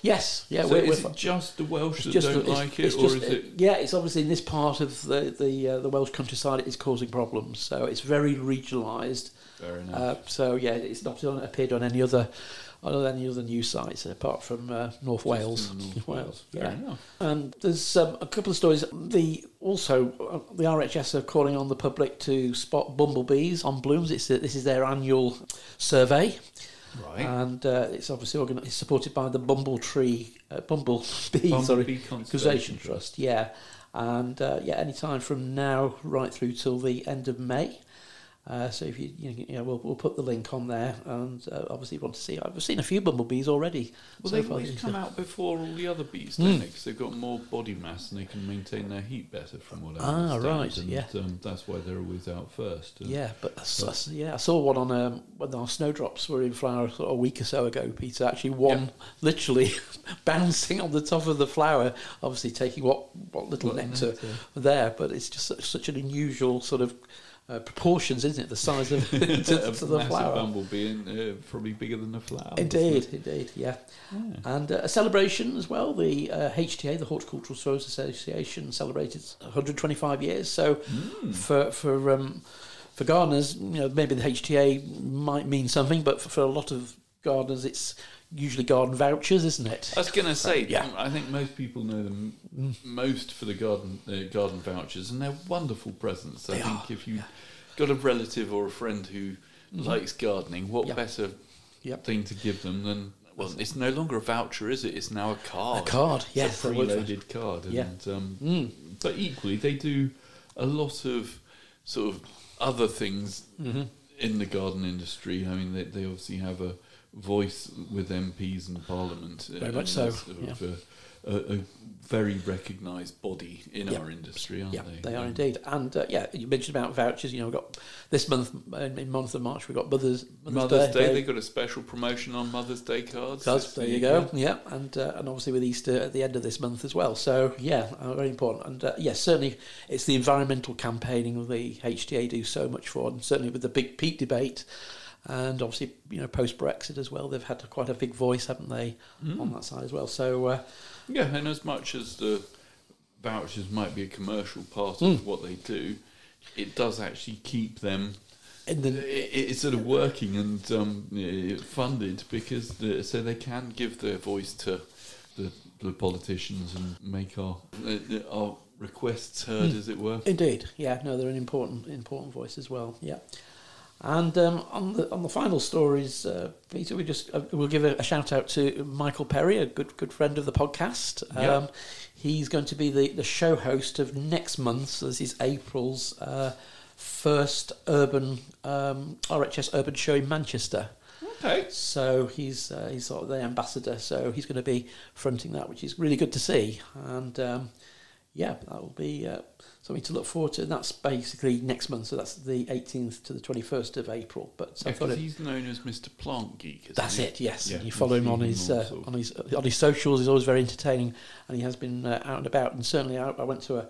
S2: Yes, yeah,
S1: so
S2: we're,
S1: is
S2: we're,
S1: it just the Welsh that
S2: just
S1: don't like it, or
S2: just-
S1: is it?
S2: Yeah, it's obviously in this part of the the uh, the Welsh countryside it is causing problems. So it's very regionalised.
S1: Fair enough.
S2: Uh, so yeah, it's not on, appeared on any other on any other news sites apart from uh, North Wales.
S1: North
S2: Wales, yeah.
S1: enough.
S2: And there's um, a couple of stories. The also uh, the RHS are calling on the public to spot bumblebees on blooms. It's this is their annual survey,
S1: Right.
S2: and uh, it's obviously organ- it's supported by the Bumble Tree uh, Bumblebee sorry
S1: Bumblebee
S2: Conservation Trust. Yeah, and uh, yeah, any time from now right through till the end of May. Uh, so if you, you know, we'll, we'll put the link on there, and uh, obviously you want to see. I've seen a few bumblebees already.
S1: Well,
S2: so
S1: they
S2: far
S1: always come out before all the other bees,
S2: Mm.
S1: don't they? Because they've got more body mass and they can maintain their heat better, from what I
S2: Ah,
S1: understand.
S2: right,
S1: And,
S2: yeah.
S1: um, that's why they're always out first. And
S2: Yeah, but I s- I s- yeah, I saw one on um, when our snowdrops were in flower sort of a week or so ago. Peter actually one
S1: Yeah.
S2: literally bouncing on the top of the flower, obviously taking what what little
S1: What
S2: nectar
S1: nectar.
S2: there. But it's just such, such an unusual sort of uh, proportions, isn't it? The size of to, to the flower.
S1: bumblebee and uh, probably bigger than a flower.
S2: Indeed, indeed, yeah.
S1: Yeah.
S2: And uh, a celebration as well. The uh, HTA, the Horticultural Growers Association, celebrated 125 years. So
S1: Mm.
S2: for for um, for gardeners, you know, maybe the HTA might mean something, but for, for a lot of gardeners, it's usually garden vouchers, isn't it?
S1: I was going to say,
S2: Yeah.
S1: I think most people know them most for the garden uh, garden vouchers, and they're wonderful presents. I
S2: They
S1: think
S2: are,
S1: if you've got a relative or a friend who likes gardening, what
S2: Yeah.
S1: better
S2: Yep.
S1: thing to give them than well, it's no longer a voucher, is it? It's now a card.
S2: A card,
S1: It's
S2: yes,
S1: a preloaded card. And,
S2: Yeah.
S1: um,
S2: Mm.
S1: but equally, they do a lot of sort of other things
S2: Mm-hmm.
S1: in the garden industry. I mean, they, they obviously have a voice with MPs and Parliament. uh,
S2: Very much so,
S1: they're of a, a, a very recognised body in
S2: Yeah.
S1: our industry, aren't
S2: Yeah,
S1: they?
S2: they are
S1: Um,
S2: indeed. And uh, yeah, you mentioned about vouchers. You know, we've got this month, in in month of March, we've got Mother's,
S1: Mother's Day, they got a special promotion on Mother's Day cards.
S2: Cards, there you go. Yeah, and uh, and obviously with Easter at the end of this month as well. So yeah, uh, very important. And uh, yes, certainly it's the environmental campaigning the HTA do so much for, and certainly with the big peat debate, and obviously you know post Brexit as well, they've had quite a big voice, haven't they,
S1: Mm.
S2: on that side as well. So uh,
S1: Yeah, and as much as the vouchers might be a commercial part
S2: Mm.
S1: of what they do, it does actually keep them
S2: In the
S1: it, it's sort of working and um, funded because the, so they can give their voice to the, the politicians and make our uh, our requests heard, as it were.
S2: Indeed, yeah. No, they're an important important voice as well. Yeah. And um, on the on the final stories, uh, Peter, we just uh, we'll give a, a shout out to Michael Perry, a good good friend of the podcast. Um, he's going to be the, the show host of next month. So this is April's uh, first urban um, RHS urban show in Manchester.
S1: Okay.
S2: So he's uh, he's sort of the ambassador. So he's going to be fronting that, which is really good to see. And um, yeah, that will be uh, something to look forward to. And that's basically next month. So that's the 18th to the 21st of April. But I
S1: Yeah,
S2: thought
S1: 'cause
S2: it,
S1: he's known as Mr. Plant Geek. Isn't
S2: that's
S1: he?
S2: it. Yes,
S1: Yeah,
S2: you follow him on his uh, on his on his socials. He's always very entertaining, and he has been uh, out and about. And certainly, I, I went to a,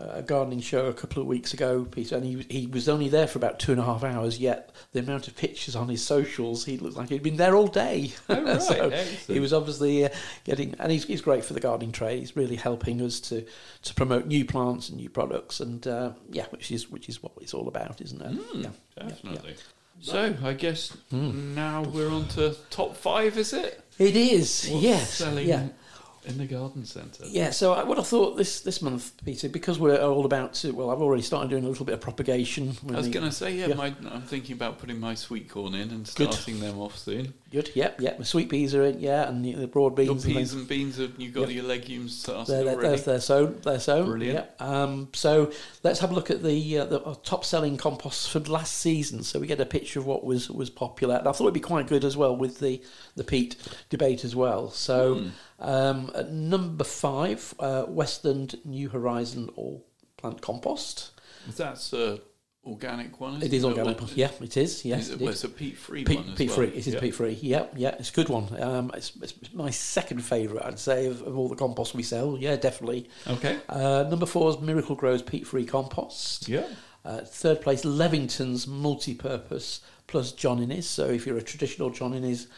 S2: a gardening show a couple of weeks ago, Peter, and he he was only there for about two and a half hours. Yet the amount of pictures on his socials, he looked like he'd been there all day.
S1: Oh, right.
S2: So he was obviously uh, getting, and he's, he's great for the gardening trade. He's really helping us to, to promote new plants and new products, and uh, yeah, which is which is what it's all about, isn't it?
S1: Mm,
S2: yeah, yeah,
S1: Definitely. So I guess
S2: Hmm.
S1: now we're on to top five, is it?
S2: It is,
S1: What's
S2: yes,
S1: selling
S2: yeah.
S1: In the garden centre.
S2: Yeah, so I, what I thought this this month, Peter, because we're all about to, well, I've already started doing a little bit of propagation.
S1: I was going to say, yeah,
S2: Yeah.
S1: My, I'm thinking about putting my sweet corn in and
S2: Good.
S1: starting them off soon.
S2: Good, yep, yep. The sweet peas are in, yeah, and the, the broad beans.
S1: Your
S2: and
S1: peas
S2: things.
S1: and beans, have you got
S2: Yep.
S1: your legumes
S2: They're, they're,
S1: already?
S2: they're, they're sown. They're sown.
S1: Brilliant.
S2: Yep. Um, so let's have a look at the uh, the uh, top selling composts from last season. So we get a picture of what was was popular. And I thought it'd be quite good as well with the the peat debate as well. So
S1: Hmm.
S2: um, at number five, uh, Westland New Horizon All Plant Compost.
S1: That's a organic one.
S2: It
S1: isn't
S2: organic.
S1: Or-
S2: Yeah, it is. Yes,
S1: Is it,
S2: it
S1: well, it's a peat-free
S2: Peat,
S1: one as
S2: peat
S1: well.
S2: free. It is
S1: Yeah.
S2: peat free. Yeah, yeah, it's a good one. Um, it's, it's my second favourite, I'd say, of, of all the compost we sell. Yeah, definitely.
S1: Okay.
S2: Uh, number four is Miracle-Gro's peat free compost.
S1: Yeah.
S2: Uh, third place, Levington's multi-purpose plus John Innes. So if you're a traditional John Innes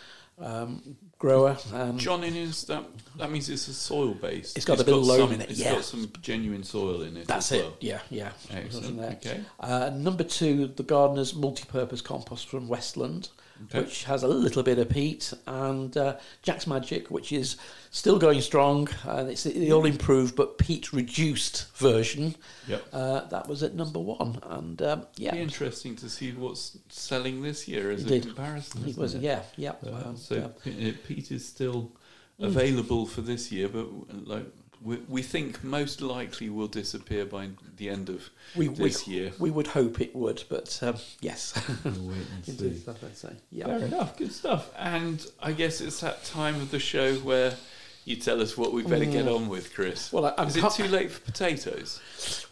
S2: um, grower, um,
S1: John Innes, that that means it's a soil base.
S2: It's got a bit of loam
S1: some,
S2: in it,
S1: It's
S2: yeah.
S1: got some genuine soil in it.
S2: that's it.
S1: well.
S2: Yeah, yeah.
S1: Excellent. Okay.
S2: Uh, number two, the Gardener's multi-purpose compost from Westland,
S1: Okay.
S2: which has a little bit of peat, and uh, Jack's Magic, which is still going strong. And it's the all improved but peat reduced version.
S1: Yep.
S2: Uh, that was at number one, and um, yeah,
S1: Be interesting to see what's selling this year as
S2: Indeed.
S1: a comparison.
S2: it was.
S1: it?
S2: Yeah, yeah.
S1: Uh,
S2: um,
S1: so
S2: yeah.
S1: Peat is still
S2: Mm.
S1: available for this year, but like we, we think most likely will disappear by the end of
S2: we, we,
S1: this year.
S2: we would hope it would, but um, yes.
S1: Wait and
S2: Indeed,
S1: see.
S2: that's I'd say. Yeah.
S1: Fair enough, good stuff. And I guess it's that time of the show where you tell us what we better get on with, Chris.
S2: Well, I, I'm
S1: Is it
S2: co-
S1: too late for potatoes?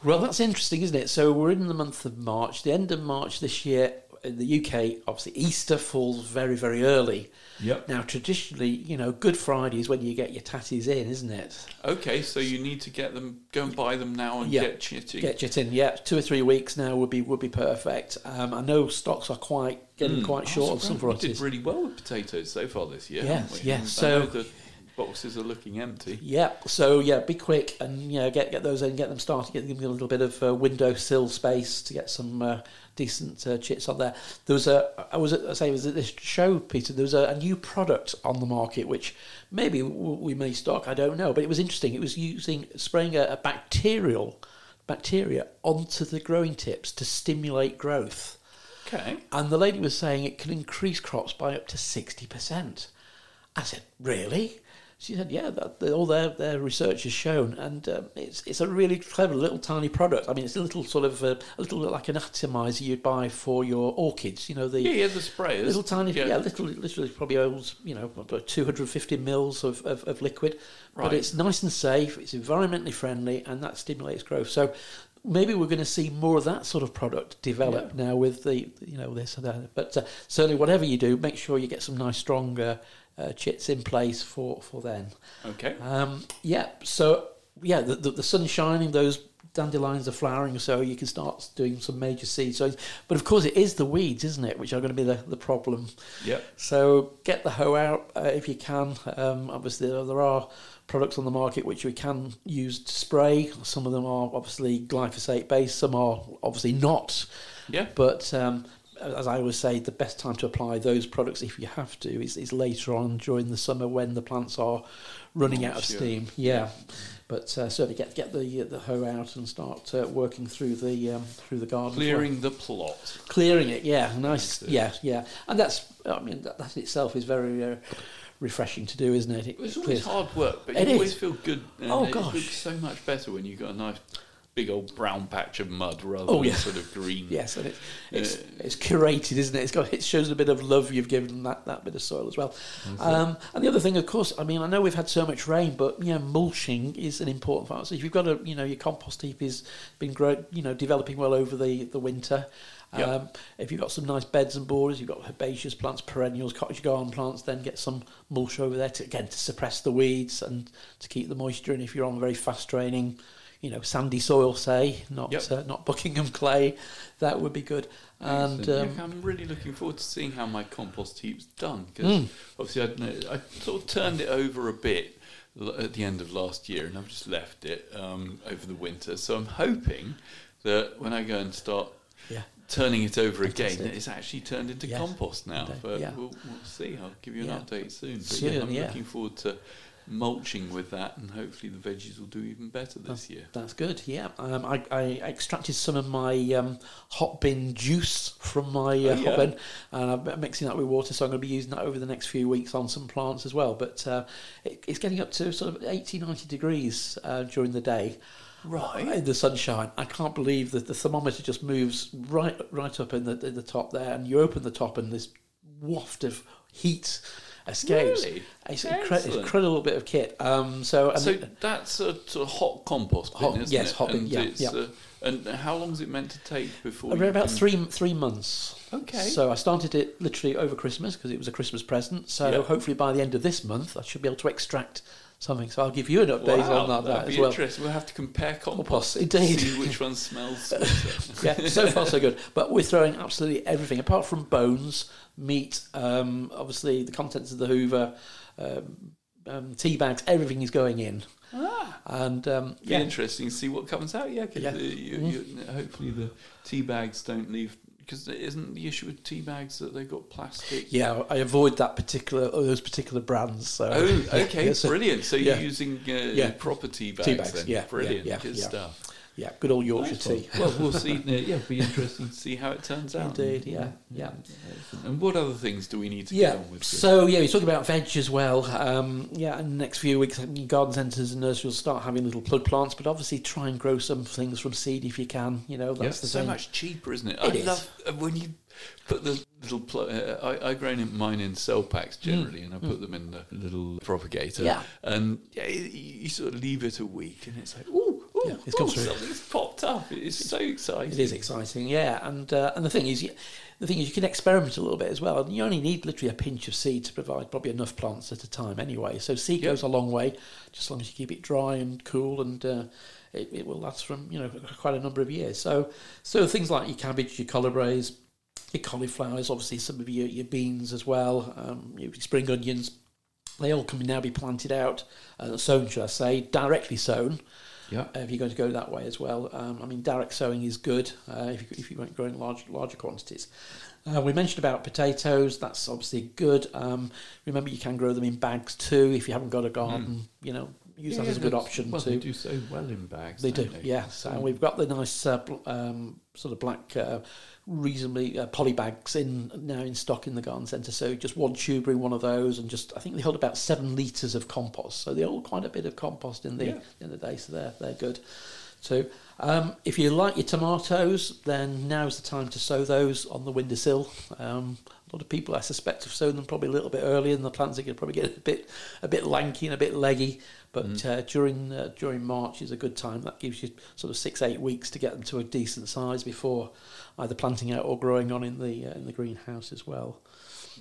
S2: Well, that's interesting, isn't it? So we're in the month of March. The end of March this year in the UK, obviously Easter falls very, very early.
S1: Yep.
S2: Now, traditionally, you know, Good Friday is when you get your tatties in, isn't it?
S1: Okay, so you need to get them, go and buy them now and
S2: Yeah.
S1: get chitty.
S2: Get it in, yeah. Two or three weeks now would be would be perfect. Um, I know stocks are quite getting
S1: Mm.
S2: quite
S1: Oh,
S2: short of some
S1: surprised. We did really well with potatoes so far this year,
S2: Yes, yes, so-
S1: the boxes are looking empty.
S2: Yeah, so yeah, be quick and you know get get those in, get them started, get them a little bit of uh, window sill space to get some uh, decent uh, chits on there. There was a I was at, I say was at this show, Peter. There was a, a new product on the market which maybe we may stock. I don't know, but it was interesting. It was using spraying a, a bacterial bacteria onto the growing tips to stimulate growth.
S1: Okay.
S2: And the lady was saying it can increase crops by up to 60%. I said, really? She said, yeah, that, that all their, their research has shown. And um, it's, it's a really clever little tiny product. I mean, it's a little sort of, uh, a little like an atomizer you'd buy for your orchids, you know, the
S1: Yeah, yeah, the sprayers.
S2: little tiny, yeah,
S1: Yeah.
S2: literally, literally probably holds, you know, about 250 mils of, of, of liquid.
S1: Right.
S2: But it's nice and safe, it's environmentally friendly, and that stimulates growth. So maybe we're going to see more of that sort of product develop now with the, you know, this and that. But uh, certainly, whatever you do, make sure you get some nice, strong uh, uh, chits in place for, for then.
S1: Okay.
S2: Um, yeah, so yeah, the, the, the sun shining, those dandelions are flowering, so you can start doing some major seed. But of course, it is the weeds, isn't it, which are going to be the, the problem.
S1: Yep.
S2: So get the hoe out uh, if you can. Um, obviously, there there are products on the market which we can use to spray. Some of them are obviously glyphosate based, some are obviously not.
S1: Yeah.
S2: But um, as I always say, the best time to apply those products, if you have to, is, is later on during the summer when the plants are running
S1: Oh,
S2: out of
S1: sure.
S2: steam. Yeah. But uh, certainly get get the the hoe out and start uh, working through the um, through the garden. as well.
S1: Clearing the plot.
S2: clearing it. Yeah, nice. Yeah, yeah, and that's I mean that, that in itself is very uh, refreshing to do, isn't it? It
S1: It's
S2: clears-
S1: always hard work, but
S2: It
S1: you always
S2: is.
S1: feel good. And
S2: Oh,
S1: it
S2: gosh.
S1: looks so much better when you've got a nice big old brown patch of mud rather
S2: Oh,
S1: than
S2: yeah.
S1: sort of green.
S2: Yes, and it, it's
S1: Uh,
S2: it's curated, isn't it? It's got it shows a bit of love you've given that, that bit of soil as well. Um, and the other thing, of course, I mean, I know we've had so much rain, but you know, mulching is an important part. So if you've got a, you know, your compost heap has been grow, you know, developing well over the the winter. Um, If you've got some nice beds and borders, you've got herbaceous plants, perennials, cottage garden plants, then get some mulch over there to again to suppress the weeds and to keep the moisture. And if you're on very fast draining, you know, sandy soil, say, not
S1: Yep.
S2: uh, not Buckingham clay, that would be good. And um,
S1: Yeah, I'm really looking forward to seeing how my compost heap's done because
S2: Mm.
S1: obviously know- I sort of turned it over a bit at the end of last year and I've just left it um, over the winter. So I'm hoping that when I go and start
S2: yeah,
S1: turning it over again,
S2: Fantastic.
S1: it's actually turned into
S2: Yes,
S1: compost now. But
S2: yeah.
S1: we'll, we'll see. I'll give you an
S2: Yeah.
S1: update soon. But
S2: Soon,
S1: yeah, I'm looking forward to mulching with that and hopefully the veggies will do even better this year.
S2: that's good. Yeah, um, I, I extracted some of my um, hot bin juice from my uh,
S1: Oh, yeah.
S2: hot bin, and I'm mixing that with water. So I'm going to be using that over the next few weeks on some plants as well. But uh, it, it's getting up to sort of 80, 90 degrees uh, during the day.
S1: Right.
S2: in the sunshine. I can't believe that the thermometer just moves right right up in the in the top there, and you open the top and this waft of heat escapes.
S1: Really?
S2: It's an incre-
S1: Excellent.
S2: incredible bit of kit. Um, so, and
S1: So
S2: it-
S1: that's a sort of hot compost bin,
S2: Hot- yes,
S1: it?
S2: hot bin,
S1: And
S2: yeah,
S1: it's,
S2: yeah.
S1: Uh, and how long is it meant to take before?
S2: around about three three months.
S1: Okay.
S2: So I started it literally over Christmas because it was a Christmas present. So hopefully by the end of this month, I should be able to extract something. So I'll give you an update
S1: Wow,
S2: on that, that as well.
S1: interesting. We'll have to compare compost,
S2: Compost, indeed.
S1: see which one smells
S2: yeah, so far so good. But we're throwing absolutely everything, apart from bones, meat, um, obviously the contents of the Hoover, um, um, tea bags, everything is going in.
S1: ah,
S2: And um,
S1: be
S2: yeah,
S1: interesting to see what comes out. Yeah,
S2: Yeah.
S1: uh, you, you, hopefully the tea bags don't leave. Because isn't the issue with tea bags that they've got plastic?
S2: yeah, I avoid that particular those particular brands. So
S1: Oh, okay,
S2: yeah, so-
S1: brilliant. So
S2: yeah.
S1: you're using uh,
S2: Yeah.
S1: proper tea bags,
S2: Tea bags,
S1: then.
S2: yeah,
S1: brilliant,
S2: yeah,
S1: good
S2: yeah.
S1: stuff.
S2: Yeah, good old Yorkshire
S1: Nice
S2: tea.
S1: Well, we'll see. uh, yeah, it'll be interesting to see how it turns out.
S2: Indeed, yeah, yeah.
S1: And what other things do we need to
S2: Yeah.
S1: get on with?
S2: So yeah, we're talking about veg as well. Um, yeah, in the next few weeks, garden centres and nurseries will start having little plug plants, but obviously try and grow some things from seed if you can. You know,
S1: Yeah,
S2: that's the
S1: so
S2: thing.
S1: much cheaper, isn't it?
S2: It
S1: I
S2: is.
S1: love uh, when you put the little. Pl- uh, I I grown in mine in cell packs generally, and I put them in the little propagator.
S2: Mm. Yeah.
S1: and yeah, you, you sort of leave it a week, and it's like, ooh,
S2: Yeah, it's
S1: ooh,
S2: through.
S1: something's popped up. It's so exciting.
S2: It is exciting, yeah. And uh, and the thing is, you- the thing is, you can experiment a little bit as well. And you only need literally a pinch of seed to provide probably enough plants at a time, anyway. So seed
S1: Yeah.
S2: goes a long way, just as long as you keep it dry and cool, and uh, it, it will last from you know quite a number of years. So so things like your cabbage, your collar your cauliflowers, obviously some of your your beans as well, um, your spring onions. They all can now be planted out, uh, sown, should I say, directly sown
S1: Yeah.
S2: uh, if you're going to go that way as well. Um, I mean, direct sowing is good uh, if, you, if you weren't growing large, larger quantities. Uh, we mentioned about potatoes. That's obviously good. Um, remember, you can grow them in bags too if you haven't got a garden. You know, use that as a good option
S1: well,
S2: too.
S1: They do so well in bags.
S2: They do,
S1: don't
S2: yeah. So and we've got the nice uh, bl- um, sort of black, uh, reasonably uh, poly bags in now in stock in the garden centre. So just one tuber in one of those, and just I think they hold about seven litres of compost. So they hold quite a bit of compost in the
S1: Yeah.
S2: in the day. So they're they're good. So um, if you like your tomatoes, then now's the time to sow those on the windowsill. Um, a lot of people, I suspect, have sown them probably a little bit earlier, and the plants are going to probably get a bit a bit lanky and a bit leggy. But uh, during uh, during March is a good time. That gives you sort of six eight weeks to get them to a decent size before either planting out or growing on in the uh, in the greenhouse as well.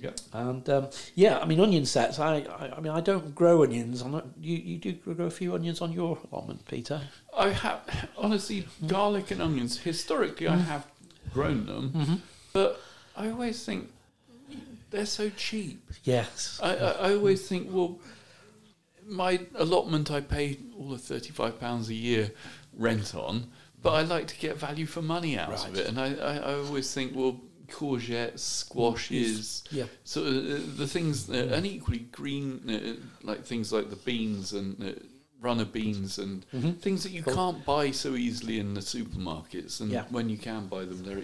S3: Yep.
S2: And um, yeah, I mean onion sets. I, I I mean I don't grow onions. I'm not, you you do grow a few onions on your allotment, Peter.
S1: I have honestly garlic and onions. Historically, I have grown them, but I always think they're so cheap.
S2: Yes.
S1: I, I, I always think, well, my allotment I pay all of thirty-five pounds a year rent on, but I like to get value for money out of it, and I, I, I always think, well, courgettes, squashes,
S2: Yeah.
S1: so uh, the things, uh, and equally green, uh, like things like the beans and. Uh, Runner beans and
S2: Mm-hmm.
S1: things that you can't buy so easily in the supermarkets, and
S2: Yeah.
S1: when you can buy them, they're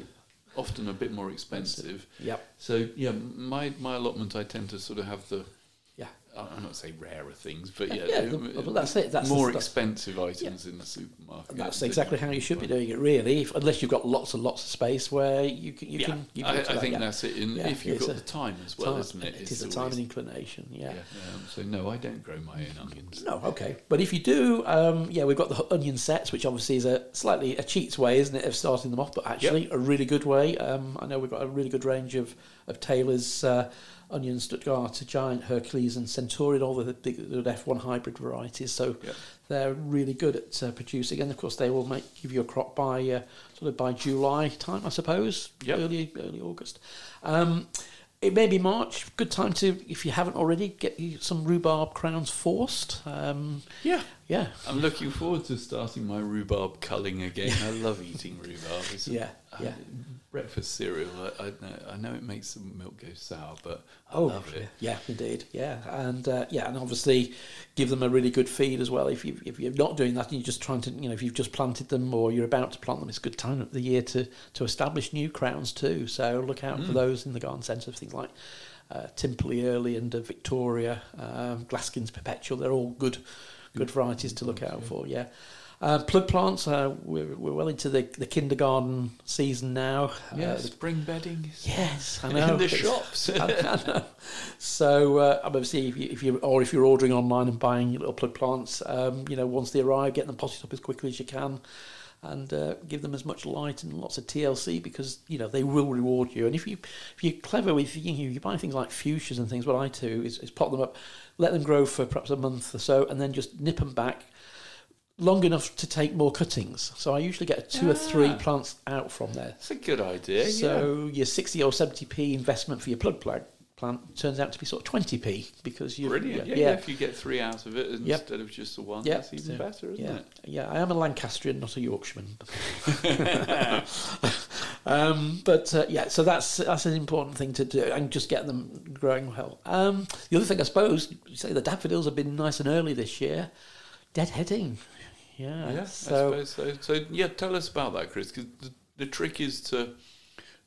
S1: often a bit more expensive.
S2: Yep.
S1: So yeah, my my allotment, I tend to sort of have the. I'm not saying rarer things, but yeah,
S2: Yeah, the- but that's it, that's
S1: more expensive items in the supermarket.
S2: And that's exactly how you should be doing it, really. If, unless you've got lots and lots of space where you can, you
S1: yeah,
S2: can. You
S1: I, I think
S2: yeah.
S1: that's it. And
S2: Yeah,
S1: if you've got the time as well,
S2: time,
S1: isn't it?
S2: It is a time and inclination. Yeah.
S1: yeah, um, so no, I don't grow my own onions.
S2: No, okay. But if you do, um, yeah, we've got the onion sets, which obviously is a slightly a cheats way, isn't it, of starting them off, but actually a really good way. Um, I know we've got a really good range of of Taylor's uh, onions, Stuttgarter, Giant, Hercules, and Centurion, all the big the F1 hybrid varieties. So
S1: Yep.
S2: they're really good at uh, producing, and of course they will make give you a crop by uh, sort of by July time, I suppose,
S1: Yep.
S2: early early August. Um, it may be March. Good time to, if you haven't already, get you some rhubarb crowns forced. Um,
S1: Yeah,
S2: yeah,
S1: I'm looking forward to starting my rhubarb culling again. I love eating rhubarb. It's
S2: Yeah,
S1: uh,
S2: yeah.
S1: Breakfast cereal. I, I, know, I know it makes the milk go sour, but I
S2: Oh,
S1: love it.
S2: yeah, indeed, yeah, and uh, yeah, and obviously give them a really good feed as well. If you if you're not doing that, and you're just trying to, you know, if you've just planted them or you're about to plant them, it's a good time of the year to to establish new crowns too. So look out
S1: Mm.
S2: for those in the garden centre. Things like uh, Timperley Early and uh, Victoria, um, Glaskin's Perpetual. They're all good good varieties to look out for. Yeah. Uh, plug plants, uh, we're, we're well into the, the kindergarten season now.
S1: Yeah,
S2: Uh,
S1: spring bedding
S2: Yes, I
S1: in the shops.
S2: I, I know. So uh, obviously, if you, if you or if you're ordering online and buying your little plug plants, um, you know, once they arrive, get them potted up as quickly as you can, and uh, give them as much light and lots of TLC because you know they will reward you. And if you if you're clever with you, know, you buy things like fuchsias and things, what I do is, is pot them up, let them grow for perhaps a month or so, and then just nip them back. Long enough to take more cuttings, so I usually get two or three
S1: Ah.
S2: plants out from there.
S1: It's a good idea. yeah.
S2: So your 60 or 70p investment for your plug plant plant turns out to be sort of 20p because you
S1: Brilliant. Yeah, yeah, If you get three out of it
S2: Yep.
S1: instead of just the one,
S2: Yep.
S1: that's even
S2: So,
S1: better, isn't
S2: yeah,
S1: it?
S2: yeah. I am a Lancastrian, not a Yorkshireman. um, but uh, yeah, so that's that's an important thing to do, and just get them growing well. Um, the other thing, I suppose, you say the daffodils have been nice and early this year. Deadheading, yeah.
S1: Yeah,
S2: so
S1: I suppose so. So, yeah, tell us about that, Chris, because the, the trick is to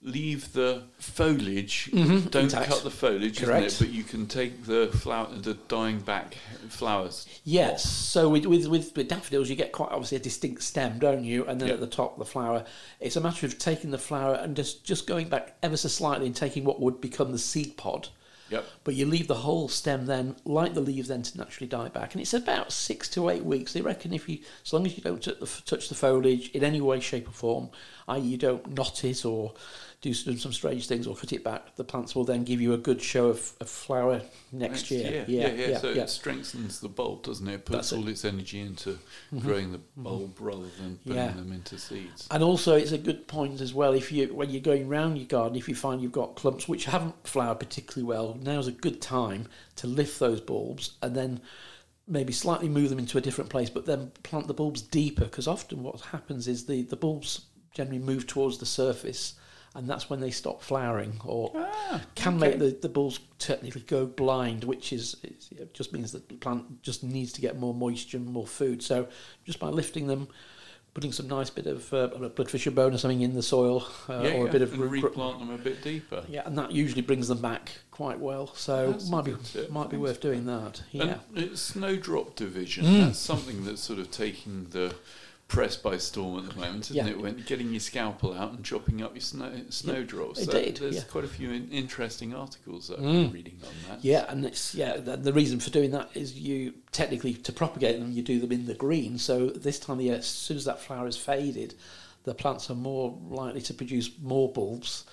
S1: leave the foliage,
S2: Mhm,
S1: don't
S2: intact.
S1: cut the foliage,
S2: Correct.
S1: isn't it? But you can take the flower, the dying back flowers.
S2: Yes. So with, with with with daffodils, you get quite obviously a distinct stem, don't you? And then
S1: Yeah.
S2: at the top, the flower. It's a matter of taking the flower and just just going back ever so slightly and taking what would become the seed pod.
S1: Yep.
S2: But you leave the whole stem then, like the leaves, then to naturally die back, and it's about six to eight weeks. They reckon if you, as long as you don't touch the, touch the foliage in any way, shape, or form, i.e., you don't knot it or do some, some strange things or cut it back, the plants will then give you a good show of, of flower next, year.
S1: Yeah, yeah, So
S2: yeah.
S1: it strengthens the bulb, doesn't it? It puts
S2: That's it.
S1: all its energy into mm-hmm. growing the mm-hmm. bulb rather than putting
S2: Yeah.
S1: them into seeds.
S2: And also, it's a good point as well. If you, when you're going round your garden, if you find you've got clumps which haven't flowered particularly well, now's a good time to lift those bulbs and then maybe slightly move them into a different place, but then plant the bulbs deeper. Because often what happens is the the bulbs generally move towards the surface, and that's when they stop flowering or
S1: Ah,
S2: can
S1: okay.
S2: make the, the bulbs technically go blind, which is it just means that the plant just needs to get more moisture and more food. So just by lifting them, putting some nice bit of uh, blood fish and bone or something in the soil, uh,
S1: yeah,
S2: or
S1: yeah,
S2: a bit of
S1: and
S2: root-
S1: replant them a bit deeper.
S2: yeah, and that usually brings them back quite well. So
S1: That's
S2: might be
S1: tip.
S2: might be worth doing that. Yeah.
S1: And it's snowdrop division.
S2: Mm.
S1: That's something that's sort of taking the press by storm at the moment, isn't
S2: Yeah.
S1: it? When getting your scalpel out and chopping up your snow snowdrops.
S2: it
S1: So
S2: did,
S1: There's
S2: yeah.
S1: quite a few in, interesting articles that I've
S2: Mm.
S1: been reading on that.
S2: Yeah, and it's yeah. The, the reason for doing that is you technically to propagate them, you do them in the green. So this time of year, as soon as that flower has faded, the plants are more likely to produce more bulbs,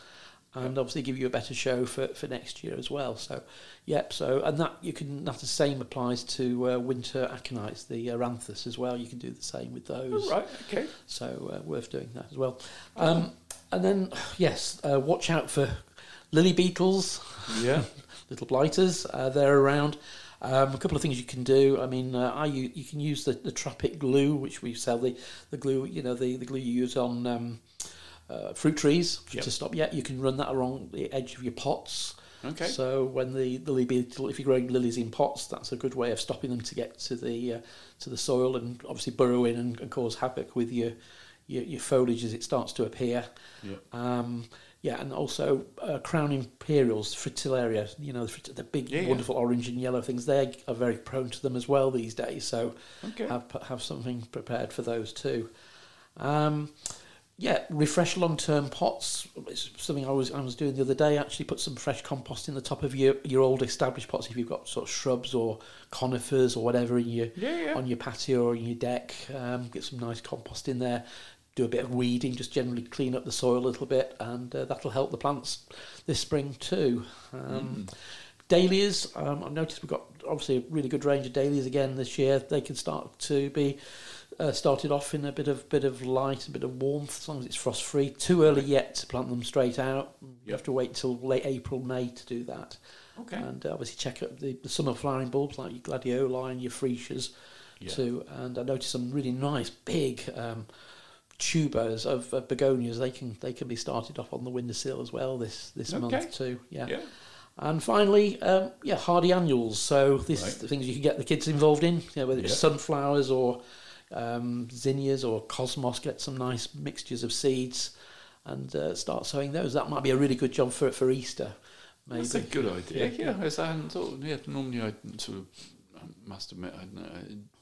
S2: and obviously give you a better show for, for next year as well. So, yep. So, and that you can that the same applies to uh, winter aconites, the Eranthis as well. You can do the same with those.
S1: Oh, right. Okay.
S2: So uh, worth doing that as well. Um, and then yes, uh, watch out for lily beetles,
S1: Yeah.
S2: little blighters. Uh, they're around. Um, a couple of things you can do. I mean, uh, I u- you can use the, the Tropic glue, which we sell the, the glue. You know, the, the glue you use on um, uh, fruit trees
S1: Yep.
S2: to stop. Yeah, you can run that along the edge of your pots.
S1: Okay.
S2: So when the lily beetle, if you're growing lilies in pots, that's a good way of stopping them to get to the uh, to the soil and obviously burrow in and, and cause havoc with your, your your foliage as it starts to appear.
S1: Yeah.
S2: Um, yeah, and also uh, crown imperials, fritillaria, you know, the, frit- the big,
S1: Yeah, yeah.
S2: wonderful orange and yellow things. They are very prone to them as well these days. So
S1: Okay.
S2: have have something prepared for those too. Um, yeah, refresh long-term pots. It's something I was I was doing the other day. Actually, put some fresh compost in the top of your, your old established pots. If you've got sort of shrubs or conifers or whatever in your
S1: Yeah, yeah.
S2: on your patio or in your deck, um, get some nice compost in there. Do a bit of weeding, just generally clean up the soil a little bit, and uh, that'll help the plants this spring too. Um, Dahlias, um, I've noticed we've got obviously a really good range of dahlias again this year. They can start to be uh, started off in a bit of bit of light, a bit of warmth, as long as it's frost free. Too early yet to plant them straight out. You have to wait till late April, May to do that.
S1: Okay.
S2: And uh, obviously check out the, the summer flowering bulbs like your gladioli and your freesias
S1: Yeah.
S2: too. And I noticed some really nice big um, tubers of, of begonias. They can they can be started off on the windowsill as well this this
S1: Okay.
S2: month too. Yeah.
S1: Yeah.
S2: And finally, um, yeah, hardy annuals. So this is
S1: Right.
S2: the things you can get the kids involved in, you know, whether it's
S1: Yeah.
S2: sunflowers or um, zinnias or cosmos. Get some nice mixtures of seeds and uh, start sowing those. That might be a really good job for for Easter. Maybe.
S1: That's a good idea.
S2: Yeah.
S1: Yeah, as I hadn't thought. Yeah, normally I sort of I must admit I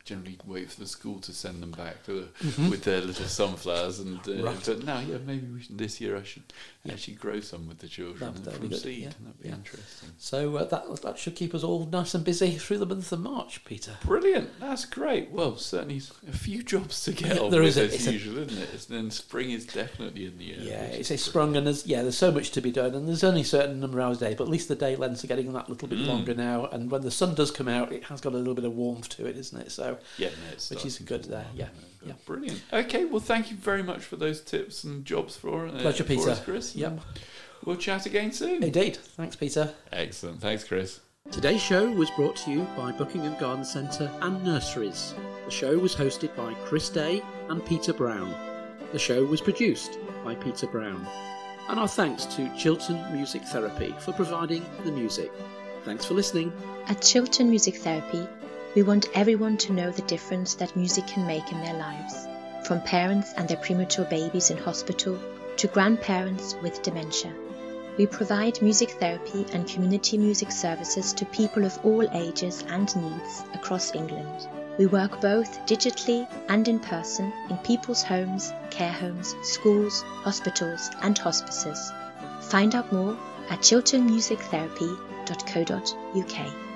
S1: generally wait for the school to send them back to the, with their little sunflowers, and uh,
S2: Mm-hmm. Right.
S1: but now yeah maybe we should, this year I should actually grow some with the children
S2: That'd- that'd
S1: from seed.
S2: yeah,
S1: That'd be
S2: yeah.
S1: interesting.
S2: So uh, that that should keep us all nice and busy through the month of March, Peter.
S1: Brilliant. That's great. Well, certainly a few jobs to get
S2: Yeah,
S1: on
S2: there
S1: with
S2: is a-
S1: as
S2: it's a-
S1: usual, isn't it? It's, then spring is definitely in the air.
S2: Yeah, it's a sprung and there's yeah, there's so much to be done and there's only a certain number of hours a day, but at least the day lengths are getting that little bit
S1: Mm.
S2: longer now. And when the sun does come out, it has got a little bit of warmth to it, isn't it? So
S1: great. Yeah, no, it's
S2: Which is good there, yeah,
S1: up,
S2: yeah.
S1: Brilliant. Okay, well, thank you very much for those tips and jobs for, uh,
S2: Pleasure,
S1: for
S2: Peter.
S1: us, Chris.
S2: Yep.
S1: and We'll chat again soon.
S2: indeed. Thanks, Peter.
S1: Excellent. Thanks, Chris.
S2: Today's show was brought to you by Buckingham Garden Centre and Nurseries. The show was hosted by Chris Day and Peter Brown. The show was produced by Peter Brown. And our thanks to Chiltern Music Therapy for providing the music. Thanks for listening.
S4: At Chiltern Music Therapy, we want everyone to know the difference that music can make in their lives. From parents and their premature babies in hospital to grandparents with dementia. We provide music therapy and community music services to people of all ages and needs across England. We work both digitally and in person in people's homes, care homes, schools, hospitals, and hospices. Find out more at chilternmusictherapy.co.uk.